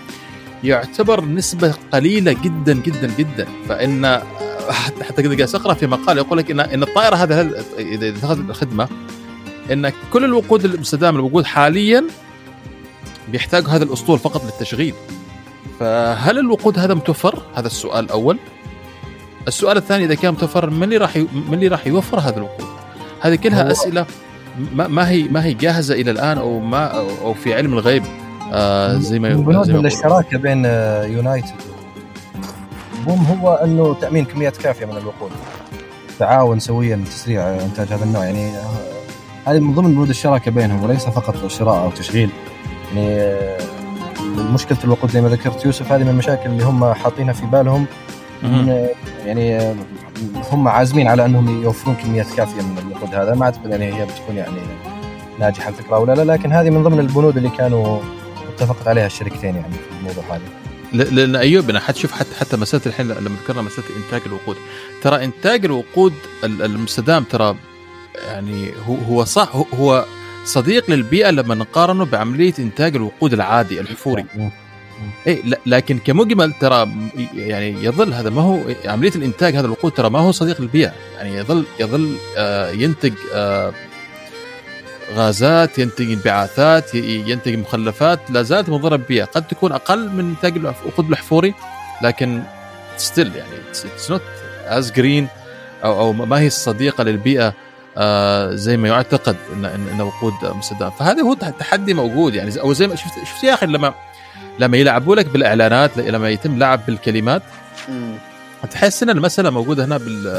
يعتبر نسبة قليلة جدا جدا جدا آه، حتى حتى كذا قاعد أقرأ في مقال يقول لك إن إن الطائرة هذا إذا إذا اخذت الخدمة إن كل الوقود المستدام الموجود حاليا بيحتاج هذا الأسطول فقط للتشغيل فهل الوقود هذا متوفر؟ هذا السؤال الأول. السؤال الثاني إذا كان متوفر من اللي راح. من اللي راح يوفر هذا الوقود؟ هذه كلها أسئلة ما, ما هي ما هي جاهزة إلى الآن أو ما أو, أو في علم الغيب آه زي ما بنود. الاشتراك بين آه، يونايتد بوم هو إنه تأمين كميات كافية من الوقود. تعاون سويا لتسريع إنتاج هذا النوع. يعني آه، هذه من ضمن بنود الشراكه بينهم وليس فقط شراء أو تشغيل. يعني آه، مشكلة الوقود زي ما ذكرت يوسف هذه من المشاكل اللي هم حاطينها في بالهم. يعني هم عازمين على أنهم يوفرون كميات كافية من الوقود هذا. ما أعتقد يعني هي بتكون يعني ناجحة الفكرة ولا لا لكن هذه من ضمن البنود اللي كانوا اتفقت عليها الشركتين يعني في الموضوع هذا. لأن أيوب أنا حتشوف حتى حتى مسألة الحين لما ذكرنا مسألة إنتاج الوقود. ترى إنتاج الوقود ال- المستدام ترى يعني هو هو صح هو- صديق للبيئة لما نقارنه بعملية إنتاج الوقود العادي الحفوري. اي لكن كمجمل ترى يعني يظل هذا ما هو عملية الإنتاج هذا الوقود ترى ما هو صديق للبيئة. يعني يظل يظل آه، ينتج آه، غازات ينتج انبعاثات ينتج مخلفات. لا زالت مضره بالبيئه قد تكون أقل من انتاج الوقود الأحفوري لكن still يعني it's not as green أو أو ما هي الصديقة للبيئة آه زي ما يعتقد ان ان وقود مستدام فهذا هو تحدي موجود يعني. أو زي ما شفت شفت يا أخي لما لما يلعبوا لك بالإعلانات لما يتم لعب بالكلمات. تحس إن المسألة موجودة هنا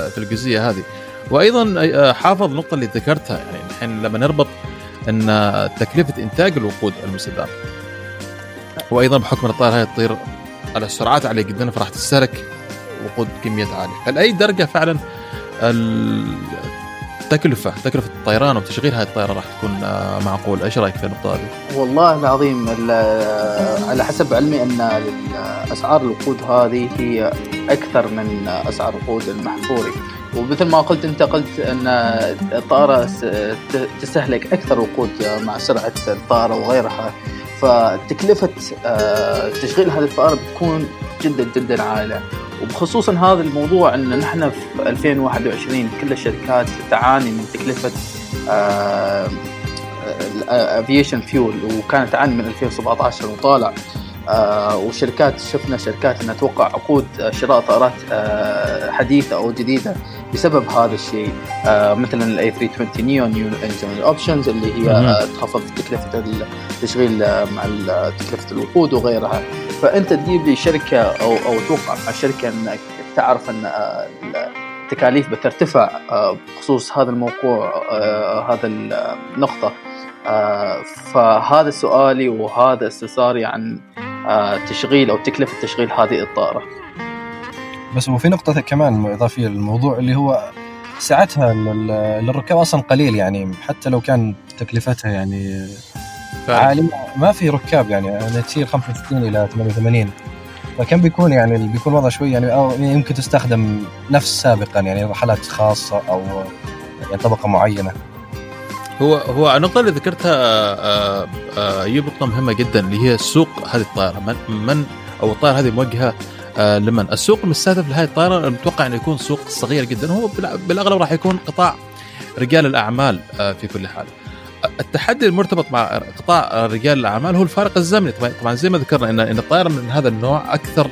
في الجزئية هذه. وأيضا آه، حافظ النقطه اللي ذكرتها يعني الحين لما نربط أن تكلفة إنتاج الوقود المستدام وأيضا بحكم الطائرة هي تطير على سرعات عالية جدا فراح تستهلك وقود كميات عالية. فلاي درجة فعلا التكلفة تكلفة الطيران وتشغيل هذه الطائره راح تكون آه، معقول؟ إيش رأيك في النقطة هذه؟ والله العظيم ال- على حسب علمي أن أسعار الوقود هذه هي أكثر من أسعار الوقود المحفوري ومثل ما قلت أنت قلت أن الطائرة تستهلك أكثر وقود مع سرعة الطائرة وغيرها. فتكلفة آه، تشغيل هذه الطائرة بتكون جدا جدا عالية. وبخصوصا هذا الموضوع إن نحن في 2021 كل الشركات تعاني من تكلفة آه، ال aviation fuel وكانت تعاني من 2017 وطالع. آه وشركات شفنا شركات إنها توقع عقود آه، شراء طائرات آه حديثة أو جديدة بسبب هذا الشيء. آه مثلا ال A320neo new engine options اللي هي. آه تخفض تكلفة التشغيل آه، مع تكلفة الوقود وغيرها. فأنت تجيب لي شركة أو أو توقع مع شركة إنك تعرف إن آه، التكاليف بترتفع آه، بخصوص هذا الموضوع آه، هذا النقطه آه، فهذا سؤالي وهذا استفساري عن آه، تشغيل أو تكلفة تشغيل هذه الطائرة. بس وفي نقطة كمان إضافية للموضوع اللي هو سعتها لل- للركاب أصلا قليل يعني حتى لو كان تكلفتها يعني عالية. ما في ركاب يعني تشيل 65 إلى 88 فكم بيكون يعني بيكون الوضع شوي يعني أو يمكن تستخدم نفس سابقا يعني رحلات خاصة أو يعني طبقة معينة. هو هو النقطة اللي ذكرتها آه، آه، ايوب نقطة مهمة جدا اللي هي سوق هذه الطائرة. من من أو الطائرة هذه موجهة آه، لمن؟ السوق المستهدف لهذه الطائرة المتوقع انه يكون سوق صغير جدا. هو بالأغلب راح يكون قطاع رجال الأعمال في كل حال. التحدي المرتبط مع قطاع رجال الأعمال هو الفارق الزمني. طبعا زي ما ذكرنا ان إن الطائرة من هذا النوع أكثر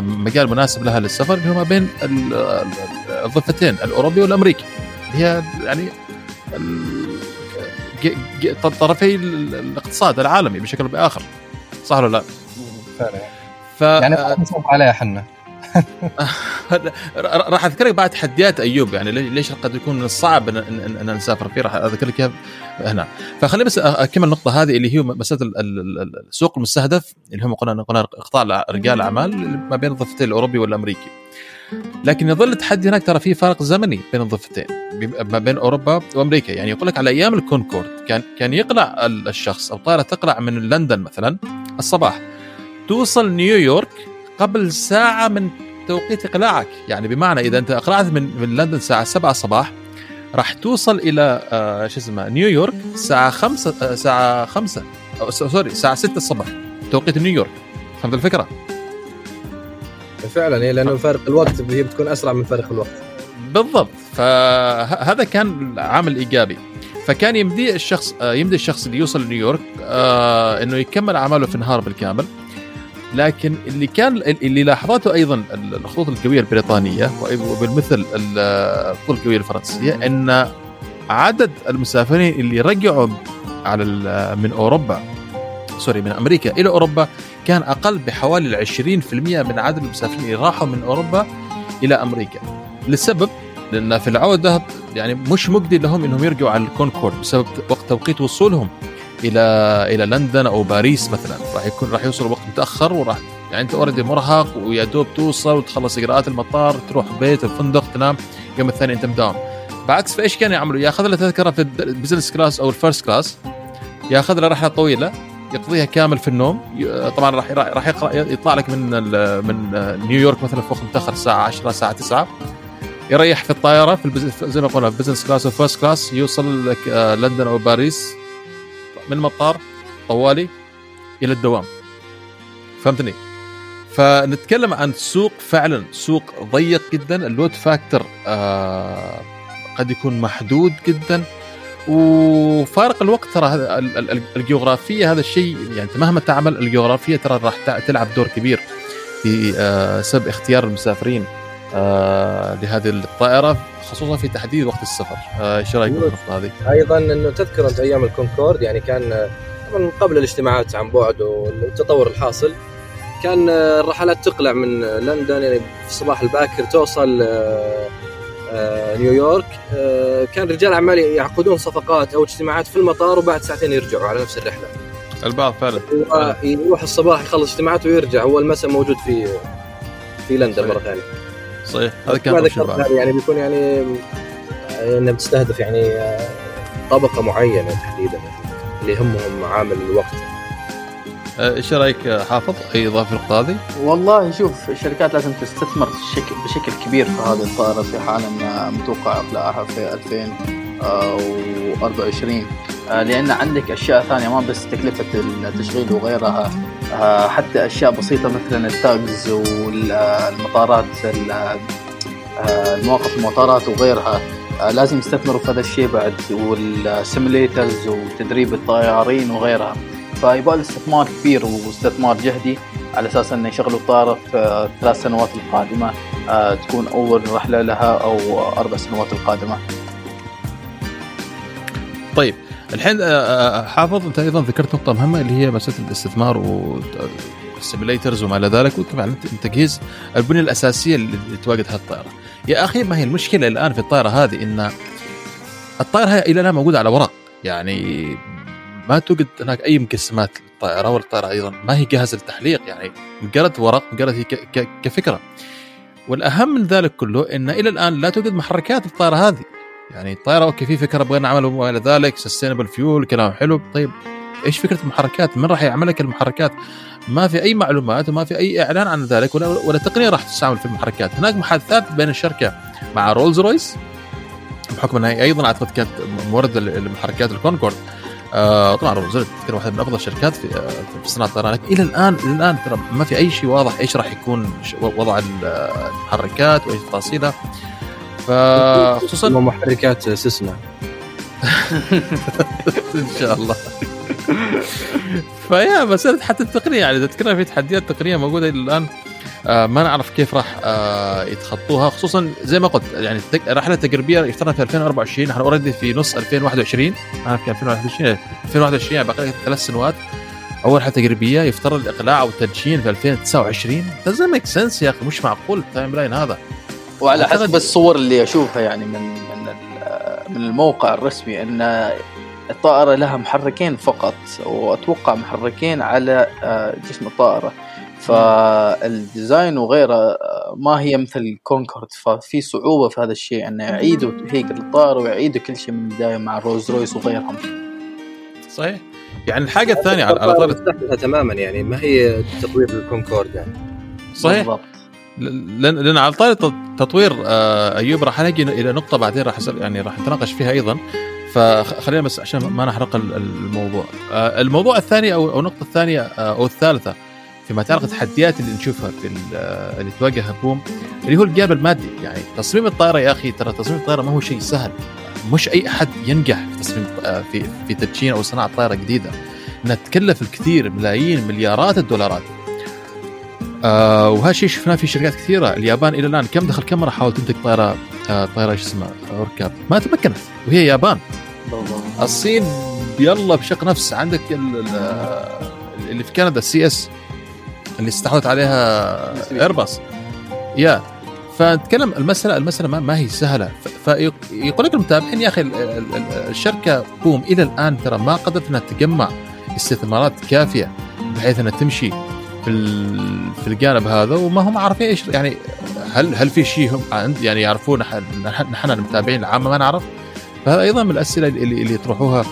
مجال مناسب لها للسفر اللي هو ما بين الضفتين الأوروبي والأمريكي. هي يعني طرفي الاقتصاد العالمي بشكل أو بآخر. صح ولا لا؟ ف... يعني عليها حنا [LAUGHS] راح أذكرك بعد تحديات أيوب يعني ليش قد يكون من الصعب ان, إن, إن نسافر فيه؟ راح اذكر لك هنا. فخليني بس أكمل النقطه هذه اللي هي مسألة السوق المستهدف اللي هم قلنا قلنا قطاع رجال الأعمال ما بين الضفتين الأوروبي والأمريكي. لكن يظل التحدي هناك ترى في فارق زمني بين الضفتين بين أوروبا وأمريكا. يعني يقول لك على أيام الكونكورد كان كان يقلع الشخص أو طائرة تقلع من لندن مثلا الصباح. توصل نيويورك قبل ساعة من توقيت إقلاعك. يعني بمعنى إذا أنت أقلعت من من لندن الساعة 7 الصباح راح توصل إلى آه شو اسمه نيويورك الساعة 5 آه الساعة 5 sorry الساعة 6 الصبح توقيت نيويورك. فهمت الفكرة؟ فعلا هي لأنه فارق الوقت هي بتكون أسرع من فارق الوقت. بالضبط. فهذا كان عامل ايجابي فكان يمدي الشخص يمدي الشخص اللي يوصل لنيويورك آه إنه يكمل أعماله في النهار بالكامل. لكن اللي كان اللي لاحظته أيضا الخطوط الجوية البريطانية وبالمثل الخطوط الجوية الفرنسية إن عدد المسافرين اللي رجعوا على من أوروبا sorry من أمريكا إلى أوروبا كان أقل بحوالي 20% من عدد المسافرين اللي راحوا من أوروبا إلى أمريكا. لسبب لأن في العودة يعني مش مجدي لهم إنهم يرجعوا على الكونكورد بسبب وقت توقيت وصولهم إلى إلى لندن أو باريس مثلا. راح يكون راح يوصلوا وقت متأخر وراح يعني أنت already مرهق ويا دوب توصل وتخلص إجراءات المطار تروح بيت الفندق تنام يوم الثاني أنت مداوم. بعكس فإيش كانوا يعملوا؟ ياخذ له تذكرة في ال business class أو ال first class ياخذ له رحلة طويلة يقضيها كامل في النوم. طبعا راح راح يطلع لك من من نيويورك مثلا في وقت متأخر الساعة 10 الساعة 9 يريح في الطائره في. زي ما قلنا business class أو first class يوصل لك آه، لندن أو باريس. من المطار طوالي إلى الدوام. فهمتني؟ فنتكلم عن سوق فعلا سوق ضيق جدا. ال load factor آه قد يكون محدود جدا. وفارق الوقت ترى الجغرافية هذا الشيء يعني مهما تعمل الجغرافية ترى راح تلعب دور كبير في آه، سبب اختيار المسافرين آه، لهذه الطائرة خصوصا في تحديد وقت السفر آه، إيش رأيك بالنقطه هذه؟ أيضا أنه تذكر أنت أيام الكونكورد يعني كان طبعا قبل الاجتماعات عن بعد والتطور الحاصل كان الرحلات تقلع من لندن يعني في الصباح الباكر توصل نيويورك آه، كان رجال أعمال يعقدون صفقات أو اجتماعات في المطار وبعد ساعتين يرجعوا على نفس الرحلة. البعض فعلا يروح الصباح يخلص اجتماعاته ويرجع هو المساء موجود في في لندن مرة ثانية. صحيح هذا كان يعني بيكون يعني انها بتستهدف يعني آه، طبقة معينة تحديدا اللي يهمهم عامل الوقت. آه، إيش رأيك حافظ؟ أي إضافة النقطه هذه؟ والله شوف الشركات لازم تستثمر بشكل, كبير في هذه الطائرة في حال ان متوقع اطلاعها في 2024 آه، لأن عندك أشياء ثانية ما بس تكلفة التشغيل وغيرها آه، حتى أشياء بسيطة مثلا التاجز والمطارات المواقف المطارات وغيرها لازم يستثمروا في هذا الشيء بعد والسيميليترز وتدريب الطيارين وغيرها فيبغى استثمار كبير واستثمار جهدي على أساس إنه يشغلوا الطائره في الثلاث سنوات القادمة آه، تكون أول رحلة لها أو أربع سنوات القادمة. طيب الحين آه، آه، حافظ أنت أيضا ذكرت نقطة مهمة اللي هي مسألة الاستثمار وال simulators وما إلى ذلك وطبعا تجهيز البنية الأساسية اللي تواجد هذه الطائرة. يا أخي ما هي المشكلة الآن في الطائرة هذه إن الطائرة هي إلى الآن موجودة على ورق يعني ما توجد هناك أي مجسمات للطائرة والطائرة أيضا ما هي جاهزة للتحليق يعني مجرد ورق مجرد هي كفكرة. والأهم من ذلك كله إن إلى الآن لا توجد محركات للطائره هذه. يعني الطائرة okay في فكرة بغينا نعمل وما إلى ذلك sustainable fuel كلام حلو. طيب إيش فكرة المحركات؟ من راح يعمل لك المحركات؟ ما في أي معلومات وما في أي إعلان عن ذلك ولا, ولا تقنيه راح تستعمل في المحركات. هناك محادثات بين الشركة مع رولز رويس بحكم إنها أيضا أعتقد كانت مورد المحركات الكونكورد آه طبعا رولز رويس واحدة من أفضل الشركات في, آه في صناعة الطيران. إلى الآن إلى الآن ترى ما في أي شيء واضح إيش راح يكون وضع المحركات وإيش تفاصيلها. فخصوصا محركات سسنا [LAUGHS] إن شاء الله. فيا مساله حتى التقنية يعني إذا تذكرنا في تحديات تقنية موجودة إلى الآن ما نعرف كيف راح آه يتخطوها خصوصا زي ما قلت يعني الرحله التجريبيه يفترض في 2024 إحنا already في نص 2021 أنا في 2021 2021 يعني باقي ثلاث سنوات. أول حاجة تجريبية يفترض الإقلاع أو التدشين في 2029 does it make sense يا أخي؟ مش معقول ال timeline هذا. وعلى حسب الصور اللي أشوفها يعني من من من الموقع الرسمي إن الطائرة لها محركين فقط وأتوقع محركين على آه، جسم الطائرة. فال design وغيره ما هي مثل الكونكورد ففي صعوبة في هذا الشيء أنه يعيدوا هيكل الطائره ويعيدوا كل شيء من البداية مع رولز رويس وغيرهم. صحيح. يعني الحاجة الثانية على طاري تماما يعني ما هي تطوير الكونكورد يعني؟ صحيح. بالضبط. لأن لأن على طاري تطوير آه، أيوب راح نجي إلى نقطة بعدين راح يعني راح نتناقش فيها أيضا. فخلينا بس عشان ما نحرق الموضوع. آه، الموضوع الثاني أو النقطة الثانية آه، أو الثالثة. فيما يتعلق التحديات اللي نشوفها في اللي تواجه بوم اللي هو الجانب المادي. يعني تصميم الطائرة يا أخي ترى تصميم الطائرة ما هو شيء سهل. مش أي أحد ينجح في تصميم في في تدشين أو صناعة طائرة جديدة. انها تكلف الكثير ملايين مليارات الدولارات. آه وهذا الشيء شفناه في شركات كثيرة اليابان إلى الآن. كم دخل كم مره حاولت تنتج طائرة آه طائرة شو اسمها ركاب؟ ما تمكنت. وهي يابان. الصين يلا بشق نفس. عندك اللي في كندا السي إس. اللي استحوذت عليها ايرباص يا فنتكلم المسألة المسألة ما, ما هي سهلة. فيقول لك المتابعين يا أخي الشركة بوم إلى الآن ترى ما قدرت إنها تجمع استثمارات كافية بحيث إنها تمشي في في الجانب هذا وما هم عارفين إيش يعني هل هل في شيء هم يعني يعرفون نحن المتابعين العامة؟ ما نعرف. فهذا أيضا من الأسئلة اللي, اللي يطرحوها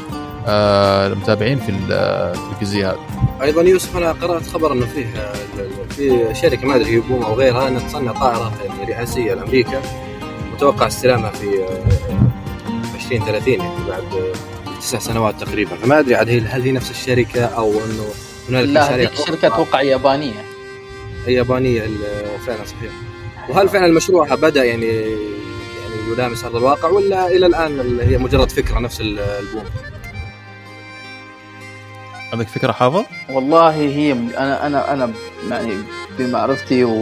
آه المتابعين في الجزئيه هذه. أيضا يوسف أنا قرأت خبر إنه فيه في شركة ما أدري هي بوم أو غيرها إنها تصنع طائرة يعني رئاسية لأمريكا متوقع استلامها في 2030 يعني بعد تسع سنوات تقريبا. فما أدري عاد هل هي نفس الشركة أو إنه هنالك لا هذيك الشركة أتوقع يابانية. يابانية فعلا صحيح. وهل فعلا المشروع بدأ يعني يعني يلامس هذا الواقع ولا إلى الآن هي مجرد فكرة نفس البوم؟ عندك فكرة حافظ؟ والله هي أنا أنا أنا يعني بمعرفتي و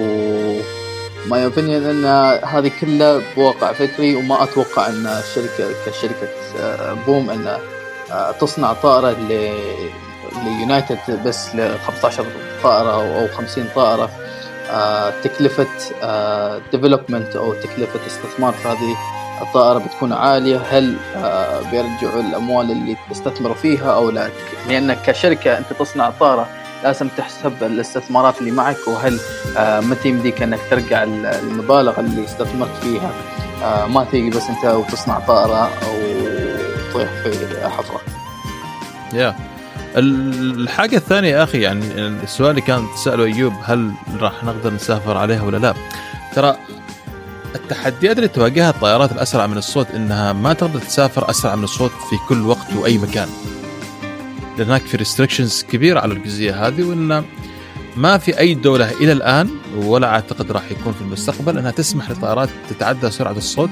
my opinion إن هذه كلها بواقع فكري وما أتوقع إن الشركة كشركة بوم إن تصنع طائرة ليونايتد بس ل 15 طائرة أو 50 طائرة آه تكلفة آه development أو تكلفة استثمار في هذه الطائرة بتكون عالية هل آه بيرجعوا الأموال اللي تستثمروا فيها أو لا لانك كشركة أنت تصنع طائرة لازم تحسب الاستثمارات اللي معك وهل آه متى يمديك أنك ترجع المبالغ اللي استثمرت فيها آه ما تيجي بس أنت وتصنع طائرة أو تطيح في حفرة. يا. الحاجة الثانية يا أخي يعني السؤال اللي كان تسأله أيوب هل راح نقدر نسافر عليها ولا لا ترى التحديات اللي تواجهها الطائرات الأسرع من الصوت إنها ما تقدر تسافر أسرع من الصوت في كل وقت وأي مكان لأن هناك في restrictions كبيرة على الجزئية هذه وإن ما في أي دولة إلى الآن ولا أعتقد راح يكون في المستقبل أنها تسمح لطائرات تتعدى سرعة الصوت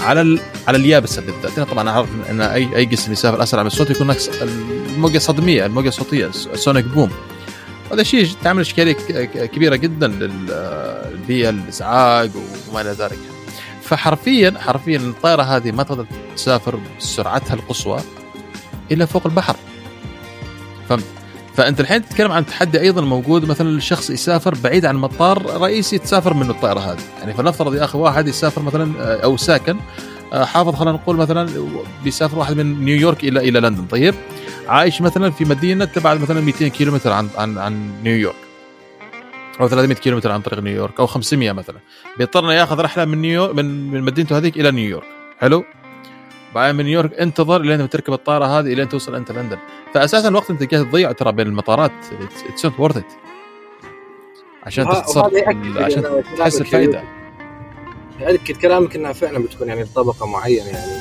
على. على اليابسة بالذات طبعا أعرف إن اي أي جسم يسافر أسرع من الصوت يكون هناك الموجة الصدميه الموجة الصوتية ال sonic boom هذا شيء تعمل إشكالية كبيرة جدا للبيئة الازعاج وما إلى ذلك. فحرفيا حرفيا الطائرة هذه ما تقدر تسافر بسرعتها القصوى إلا فوق البحر. فهمت؟ فأنت الحين تتكلم عن تحدي أيضا موجود مثلا الشخص يسافر بعيد عن مطار رئيسي تسافر منه الطائرة هذه. يعني فلنفترض يا أخي واحد يسافر مثلا آه، أو ساكن آه، حافظ خلينا نقول مثلا بيسافر واحد من نيويورك إلى إلى لندن. طيب؟ عايش مثلا في مدينة تبعد مثلا 200 كيلومتر عن عن عن نيويورك أو 300 كيلومتر عن طريق نيويورك أو 500 مثلا. بيضطر ياخذ رحلة من نيويورك من من مدينته هذيك إلى نيويورك حلو؟ بعدين من نيويورك انتظر لين تركب الطائرة هذه الين توصل أنت لندن. فأساسا الوقت أنت قاعد تضيعه ترى بين المطارات it's not worth عشان وه- تختصر عشان تحس الفائده يأكد كلامك إنها فعلا بتكون يعني طبقة معينة يعني.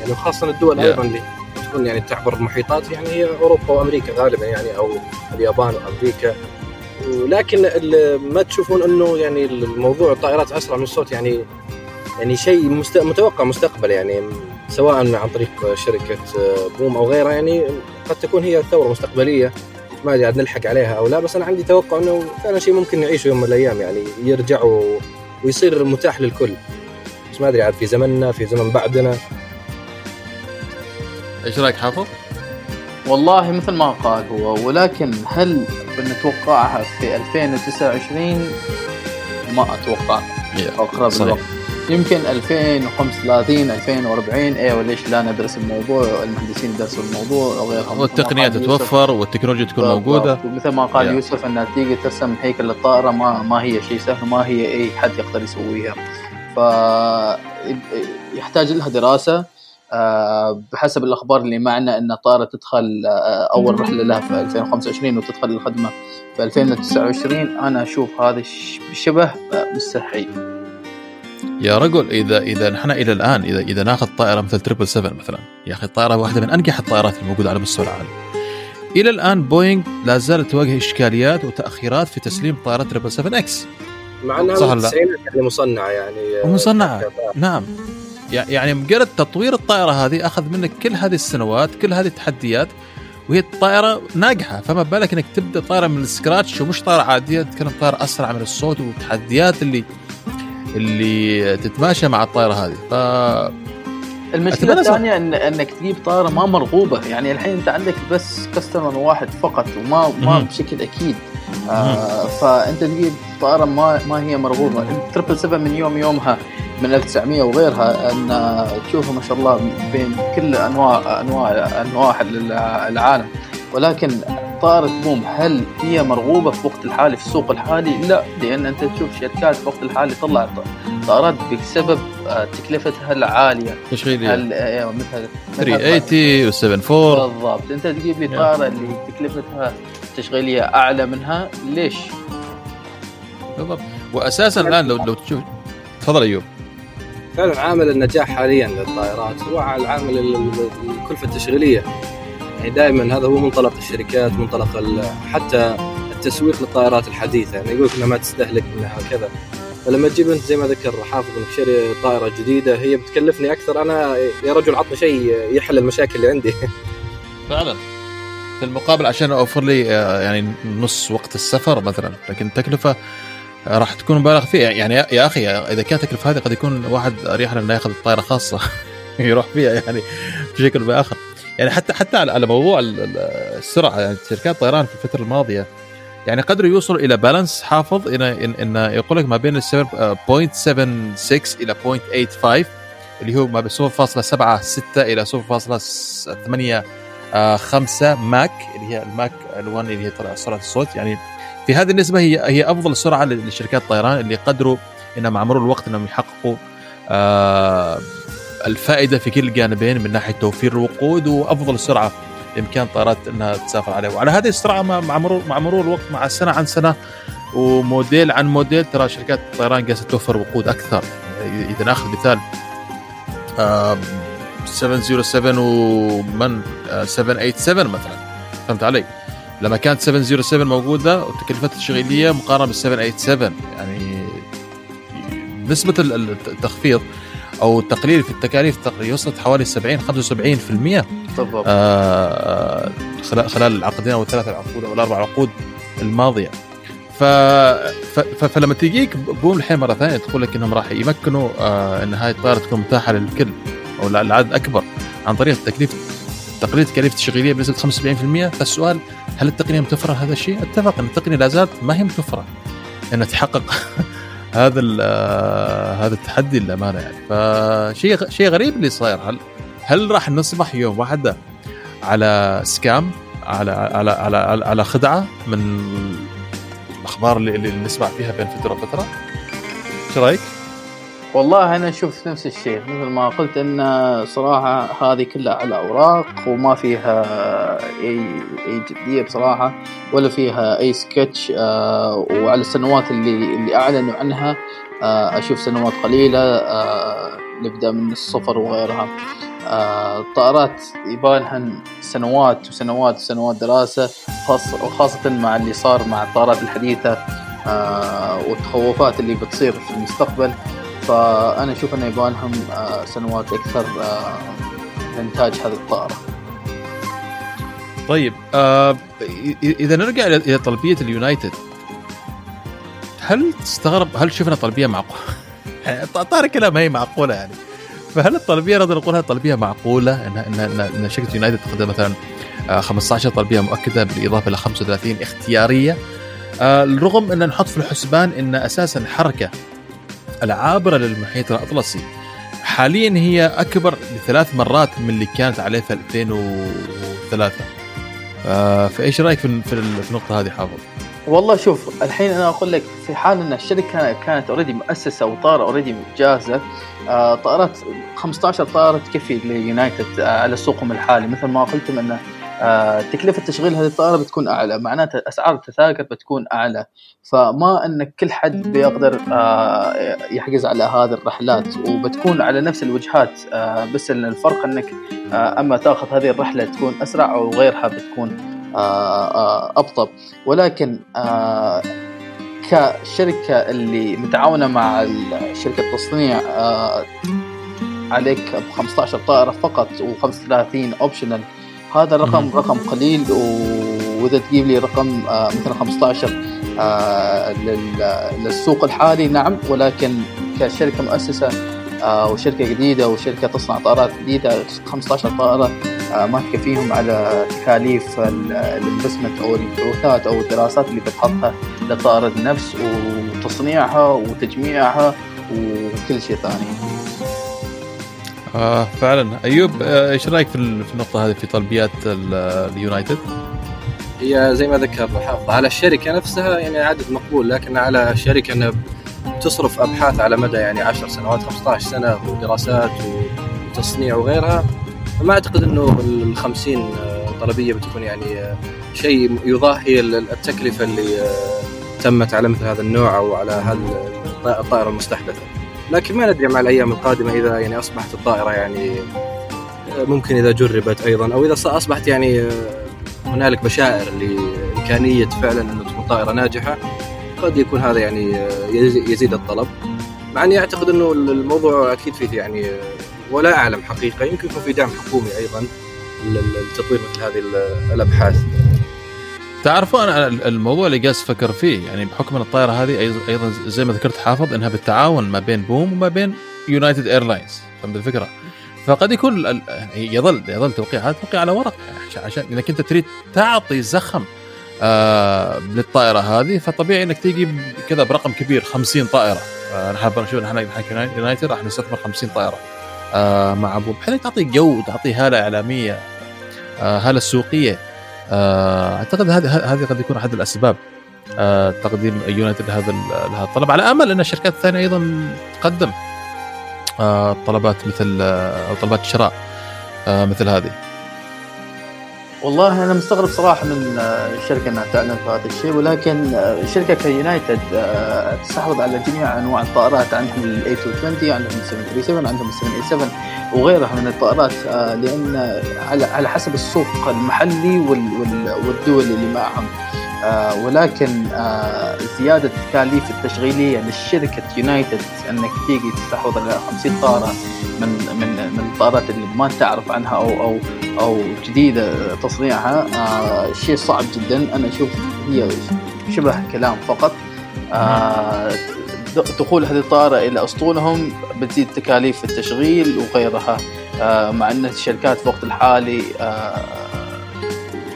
يعني خاصة الدول Yeah. أيضا اللي تكون يعني تعبر المحيطات يعني هي أوروبا وأمريكا غالبا يعني أو اليابان وأمريكا ولكن ما تشوفون إنه يعني الموضوع الطائرات أسرع من الصوت يعني يعني شيء. متوقع مستقبل يعني سواء عن طريق شركة بوم أو غيرها يعني قد تكون هي ثورة مستقبلية ما أدري عاد نلحق عليها أو لا بس أنا عندي توقع إنه فعلا شيء ممكن نعيشه يوم من الأيام يعني يرجع. ويصير متاح للكل بس ما أدري عاد في زمننا في زمن بعدنا إيش رأيك حافظ؟ والله مثل ما قال هو ولكن هل بنتوقعها في 2029 ما أتوقع أقرب صحيح. الوقت يمكن 2035 2040 أيوه ليش لا ندرس الموضوع المهندسين يدرسوا الموضوع وغيرهم والتقنيات مثل قال تتوفر والتكنولوجيا تكون. موجودة ومثل ما قال Yeah. يوسف انها تيجي ترسم هيكل الطائرة ما ما هي شيء سهل ما هي أي حد يقدر يسويها ف يحتاج لها دراسة بحسب الأخبار اللي معنا إن الطائره تدخل آه، أول رحلة لها في 2025 وتدخل الخدمة في 2029 أنا أشوف هذا شبه آه، مستحيل. يا رجل إذا إذا نحن إلى الآن إذا إذا ناخذ طائرة مثل triple 7 مثلا يا أخي الطائره واحدة من أنجح الطائرات الموجوده على مستوى العالم. إلى الآن بوينغ لا زالت تواجه إشكاليات وتأخيرات في تسليم طائرات triple 7 X مع إنها صح يعني مصنعة يعني. ومصنعة. [LAUGHS] نعم. يعني مجرد تطوير الطائرة هذه أخذ منك كل هذه السنوات كل هذه التحديات وهي الطائره ناجحة فما بالك إنك تبدأ طائرة من السكراتش ومش طائرة عادية تتكلم طائرة أسرع من الصوت والتحديات اللي اللي تتماشى مع الطائرة هذه ف المشكلة. الثانية إن إنك تجيب طائرة ما مرغوبة يعني الحين أنت عندك بس كاستمر واحد فقط وما ما. بشكل أكيد آه فأنت تجيب طائرة ما ما هي مرغوبة. تربل 7 من يوم يومها من 1900 وغيرها إن تشوفها ما شاء الله بين كل انواع انواع أنواع العالم. ولكن طائرة بوم هل هي مرغوبة في وقت الحالي في السوق الحالي؟ لا لأن أنت تشوف شركات في وقت الحالي تطلع طائرات بسبب آه، تكلفتها العالية. أيوه مثل 380 و74 بالضبط. أنت تجيب لي. طائرة اللي تكلفتها تشغيليه أعلى منها ليش؟ بالضبط. واساسا الآن لو لو تشوف تفضل أيوب. فعلا عامل النجاح حاليا للطائرات هو العامل ال- ال- الكلفة التشغيلية. يعني دائما هذا هو منطلق الشركات منطلق ال- حتى التسويق للطائرات الحديثة. يعني يقول لك انها ما تستهلك انها كذا فلما تجيب أنت زي ما ذكر حافظ إنك شاري طائرة جديدة هي بتكلفني أكثر. أنا يا رجل عطني شيء يحل المشاكل اللي عندي. فعلا. في المقابل عشان أوفر لي آه، يعني نص وقت السفر مثلا. لكن التكلفة آه، راح تكون مبالغ فيها. يعني يا- أخي إذا كانت التكلفة هذه قد يكون واحد أريح له إنه يأخذ طائره خاصة [LAUGHS] يروح فيها يعني بشكل بآخر. يعني حتى حتى على موضوع ال- ال- السرعة يعني شركات الطيران في الفترة الماضية يعني قدروا يوصلوا إلى بالانس حافظ ان ان, يقول لك ما بين ال 7.76 إلى 0.85 اللي هو ما بين 0.76 إلى 0.8 آه، خمسة ماك اللي هي الماك ال1 اللي هي سرعة الصوت. يعني في هذه النسبة هي هي أفضل سرعة لشركات الطيران اللي قدروا إنهم مع مرور الوقت إنهم يحققوا آه الفائدة في كل الجانبين من ناحية توفير الوقود وأفضل سرعة بإمكان الطائرات إنها تسافر عليها. وعلى هذه السرعة مع مرور مع مرور الوقت مع سنة عن سنة وموديل عن موديل ترى شركات الطيران قاعدة توفر وقود أكثر. إذا ناخذ مثال آه 707 ومن آه، 787 مثلا فهمت علي؟ لما كانت 707 موجودة وتكلفتها التشغيليه مقارنة بال 787 يعني نسبة ال- ال- التخفيض أو التقليل في التكاليف وصلت حوالي 70 75% بالضبط آه، خلال خلال العقدين أو الثلاث العقود أو الأربع عقود الماضية. ف... ف... فلما تجيك بوم الحين مرة ثانية تقول لك إنهم راح يمكنوا آه إن هاي الطائره تكون متاحة للكل أو للعدد أكبر عن طريق التكليف تقليل التكاليف التشغيلية بنسبة 75% فالسؤال هل التقنية متوفرة هذا الشيء؟ أتفق إن التقنية لا زالت ما هي متوفرة انها تحقق [LAUGHS] هذا آه، هذا التحدي للأمانة يعني فشيء شيء غريب اللي صاير هل هل راح نصبح يوم واحدة على سكام على على على على, على خدعة من الأخبار اللي, اللي نسمع فيها بين فترة وفترة؟ إيش رأيك؟ والله أنا أشوف نفس الشيء مثل ما قلت إن صراحة هذه كلها على أوراق وما فيها أي أي جدية بصراحة ولا فيها أي سكتش آه وعلى السنوات اللي اللي أعلنوا عنها آه أشوف سنوات قليلة آه نبدأ من الصفر وغيرها. الطائرات يبالها سنوات وسنوات وسنوات دراسة وخاصة مع اللي صار مع الطائرات الحديثة والتخوفات اللي بتصير في المستقبل. فأنا أشوف انه يبغى لهم آه، سنوات أكثر آه، لانتاج هذه الطائرة. طيب آه إذا نرجع إلى طلبية اليونايتد هل تستغرب هل شفنا طلبية معقولة؟ [LAUGHS] الطائره كلها ما هي معقولة يعني فهل الطلبية نقدر نقولها طلبية معقولة ان ان ان شركة يونايتد تقدم مثلا 15 آه، طلبية مؤكدة بالإضافة إلى 35 اختيارية آه رغم أن نحط في الحسبان إن أساسا حركة العابرة للمحيط الأطلسي. حاليا هي أكبر بثلاث مرات من اللي كانت عليه في 2003 آه فإيش رأيك في في النقطة هذه حافظ؟ والله شوف الحين أنا أقول لك في حال إن الشركة كانت already مؤسسة وطائره already جاهزة آه طائرات 15 طائرة تكفي ليونايتد آه على سوقهم الحالي. مثل ما قلتم انه آه، تكلفة تشغيل هذه الطائرة بتكون أعلى معناته أسعار التذاكر بتكون أعلى. فما إن كل حد بيقدر آه، يحجز على هذه الرحلات وبتكون على نفس الوجهات آه، بس الفرق إنك أما تأخذ هذه الرحلة تكون أسرع وغيرها بتكون أبطأ. ولكن كشركة اللي متعاونة مع شركه التصنيع عليك ب 15 طائرة فقط و35 اوبشنال هذا الرقم رقم قليل وإذا تجيب لي رقم آه، مثلا 15 آه، للسوق الحالي نعم ولكن كشركة مؤسسة آه، وشركة جديدة وشركة تصنع طائرات جديدة 15 طائرة ما تكفيهم على تكاليف الانفستمنت أو البحوثات أو الدراسات اللي بتحطها للطائره نفس وتصنيعها وتجميعها وكل شيء ثاني. آه فعلا أيوب آه، إيش رأيك في النقطة هذه في طلبيات اليونايتد؟ هي زي ما ذكر حافظ على الشركة نفسها يعني عدد مقبول لكن على الشركة إنها تصرف أبحاث على مدى يعني 10 سنوات 15 سنة ودراسات وتصنيع وغيرها ما أعتقد إنه ال 50 طلبية بتكون يعني آه، شيء يضاهي التكلفة اللي آه، تمت على مثل هذا النوع أو على هذه الطائرة المستحدثة. لكن ما ندري مع الأيام القادمة إذا يعني أصبحت الطائرة يعني ممكن إذا جربت أيضا أو إذا أصبحت يعني هنالك بشائر لإمكانية فعلا إنه تكون طائرة ناجحة قد يكون هذا يعني يزيد الطلب. مع إني أعتقد إنه الموضوع أكيد فيه يعني ولا أعلم حقيقة يمكن يكون في دعم حكومي أيضا لتطوير مثل هذه الأبحاث. تعرفوا أنا الموضوع اللي جالس أفكر فيه يعني بحكم إن الطائرة هذه أيضا زي ما ذكرت حافظ إنها بالتعاون ما بين بوم وما بين يونايتد ايرلاينز فهمت الفكرة؟ فقد يكون يظل يظل توقيع هذا توقيع على ورق عشان انك انت تريد تعطي زخم آه للطائرة هذه فطبيعي إنك تيجي كذا برقم كبير 50 طائرة. آه نحب نشوف نحن يونايتد راح نستثمر 50 طائرة آه مع بوم. بحيث تعطي جو تعطي هالة إعلامية آه هالة سوقية. أعتقد هذه هذه قد يكون أحد الأسباب آه، تقديم يونايتد هذا هذا الطلب. على أمل أن الشركات الثانية أيضا تقدم آه، طلبات مثل أو طلبات شراء مثل هذه. والله أنا مستغرب صراحة من الشركة انها تعلن في هذا الشيء ولكن شركة كيونايتد تستحوذ على جميع أنواع الطائرات عندهم ال A 220 عندهم ال 737 عندهم ال 787 وغيرها من الطائرات لأن على حسب السوق المحلي والدول اللي معهم. آه ولكن آه زيادة التكاليف التشغيلية للشركة يونايتد أنك تيجي تستحوذ على 50 طائرة من من من الطائرات اللي ما تعرف عنها أو أو أو جديدة تصنيعها آه شيء صعب جدا. أنا أشوف هي شبه كلام فقط. آه دخول هذه الطائرة إلى أسطولهم بتزيد تكاليف التشغيل وغيرها. آه مع أن الشركات في الوقت الحالي آه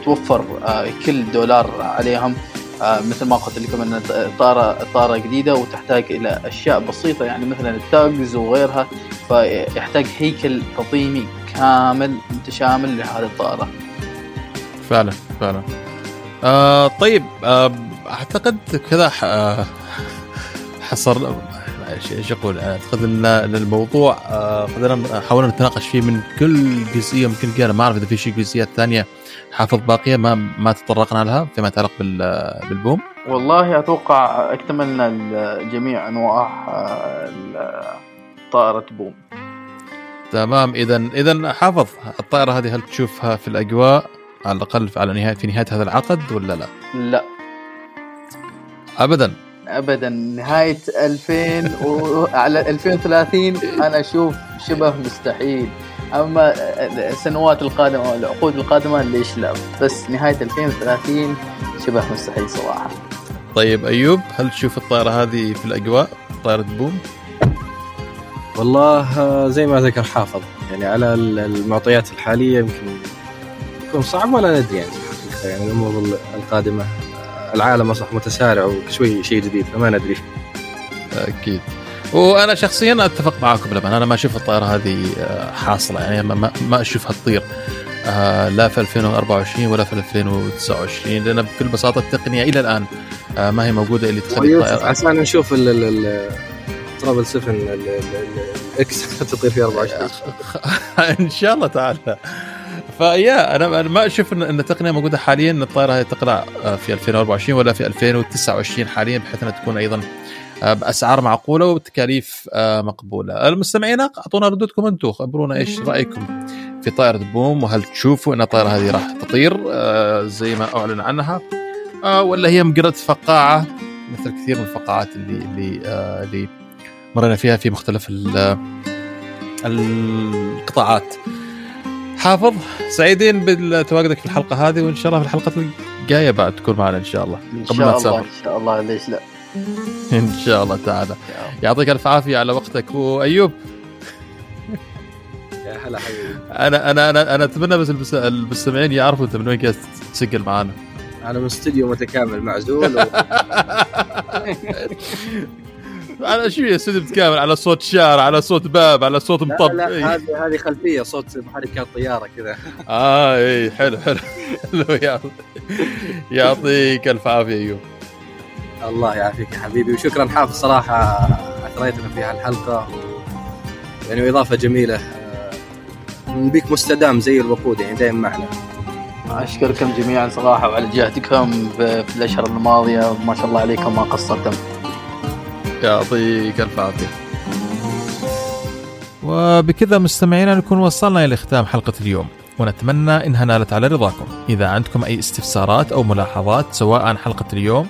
توفر آه، كل دولار عليهم آه، مثل ما قلت لكم إن الطاره طارة جديدة وتحتاج إلى أشياء بسيطة يعني مثلا التاجز وغيرها فيحتاج هيكل تنظيمي كامل متشامل لهذه الطائره. فعلا فعلا. آه طيب آه أعتقد كذا آه حصر إيش أقول دخلنا للموضوع قدرنا حاولنا نتناقش فيه من كل جزئية ممكن ما أعرف إذا في شيء جزئيات ثانية حافظ باقية ما ما تطرقنا لها فيما يتعلق بالبوم؟ والله أتوقع أكتملنا جميع أنواع طائرة بوم. تمام. اذا اذا حافظ الطائرة هذه هل تشوفها في الأجواء؟ على الأقل على نهايه في نهاية هذا العقد ولا لا؟ لا. ابدا. ابدا. نهاية 2000 و... على 2030 أنا أشوف شبه مستحيل. أما السنوات القادمة والعقود القادمة ليش لا؟ بس نهاية 2030 شبه مستحيل صراحة. طيب أيوب هل تشوف الطائرة هذه في الأجواء؟ طائرة بوم والله زي ما ذكر حافظ يعني على المعطيات الحالية يمكن يكون صعب ولا ندري يعني يعني الأمور القادمة العالم أصبح متسارع وشوي شيء جديد فما ندري. أكيد. وأنا شخصيا أتفق معاكم لما أنا ما أشوف الطائرة هذه حاصلة. يعني ما, ما أشوفها تطير آه لا في 2024 ولا في 2029 لأن بكل بساطة التقنية إلى الآن آه ما هي موجودة اللي تخلي الطائرة. عشان نشوف triple 7 ال X تطير في 24 [LAUGHS] إن شاء الله تعالى. فيا أنا ما أشوف ان التقنية موجودة حاليا. ان الطائره تقلع في 2024 ولا في 2029 حاليا بحيث أنها تكون أيضا بأسعار معقولة وبتكاليف مقبولة. المستمعين أعطونا ردودكم أنتم خبرونا إيش رأيكم في طائرة بوم وهل تشوفوا إن الطائرة هذه راح تطير زي ما أعلن عنها ولا هي مجرد فقاعة مثل كثير من الفقاعات اللي اللي اللي مرينا فيها في مختلف القطاعات. حافظ سعيدين بتواجدك في الحلقة هذه وإن شاء الله في الحلقة الجاية بعد تكون معنا إن شاء الله قبل ما تسافر إن شاء الله ليش لا [LAUGHS] ان شاء الله تعالى. يعطيك ألف عافية على وقتك. وأيوب. يا هلا حبيبي. أنا أنا أنا أنا أتمنى بس المستمعين يعرفوا أنت من وين قاعد تسجل معانا. أنا من استوديو متكامل معزول و... [LAUGHS] على شو استوديو متكامل؟ على صوت شارع على صوت باب على صوت مطب. لا لا هذه هذه خلفية صوت محركات طيارة كذا. آه اي حلو حلو. [LAUGHS] حلو يعطيك ألف عافية أيوب. الله يعافيك يا حبيبي وشكرا حافظ صراحة أثريتنا في هالحلقة. يعني واضافه جميلة بيك مستدام زي الوقود يعني دائما معنا. أشكركم جميعا صراحة وعلى جهدكم في الاشهر الماضية ما شاء الله عليكم ما قصرتم. يعطيك ألف عافية. وبكذا مستمعينا نكون وصلنا إلى ختام حلقة اليوم. ونتمنى إنها نالت على رضاكم. إذا عندكم أي استفسارات أو ملاحظات سواء عن حلقة اليوم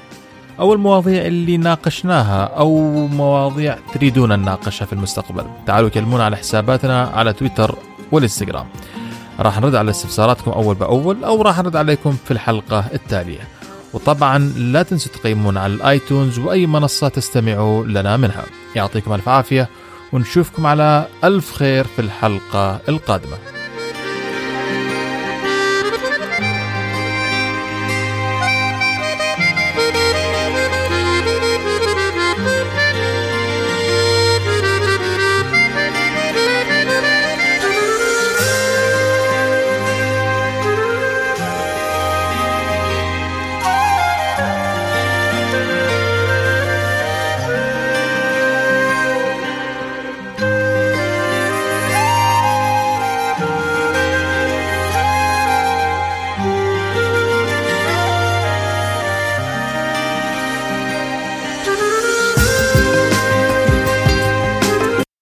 أو المواضيع اللي ناقشناها أو مواضيع تريدون نناقشها في المستقبل. تعالوا كلمونا على حساباتنا على تويتر والإنستغرام. راح نرد على استفساراتكم أول بأول أو راح نرد عليكم في الحلقة التالية. وطبعا لا تنسوا تقيمونا على الآيتونز وأي منصة تستمعوا لنا منها. يعطيكم ألف عافية ونشوفكم على ألف خير في الحلقة القادمة.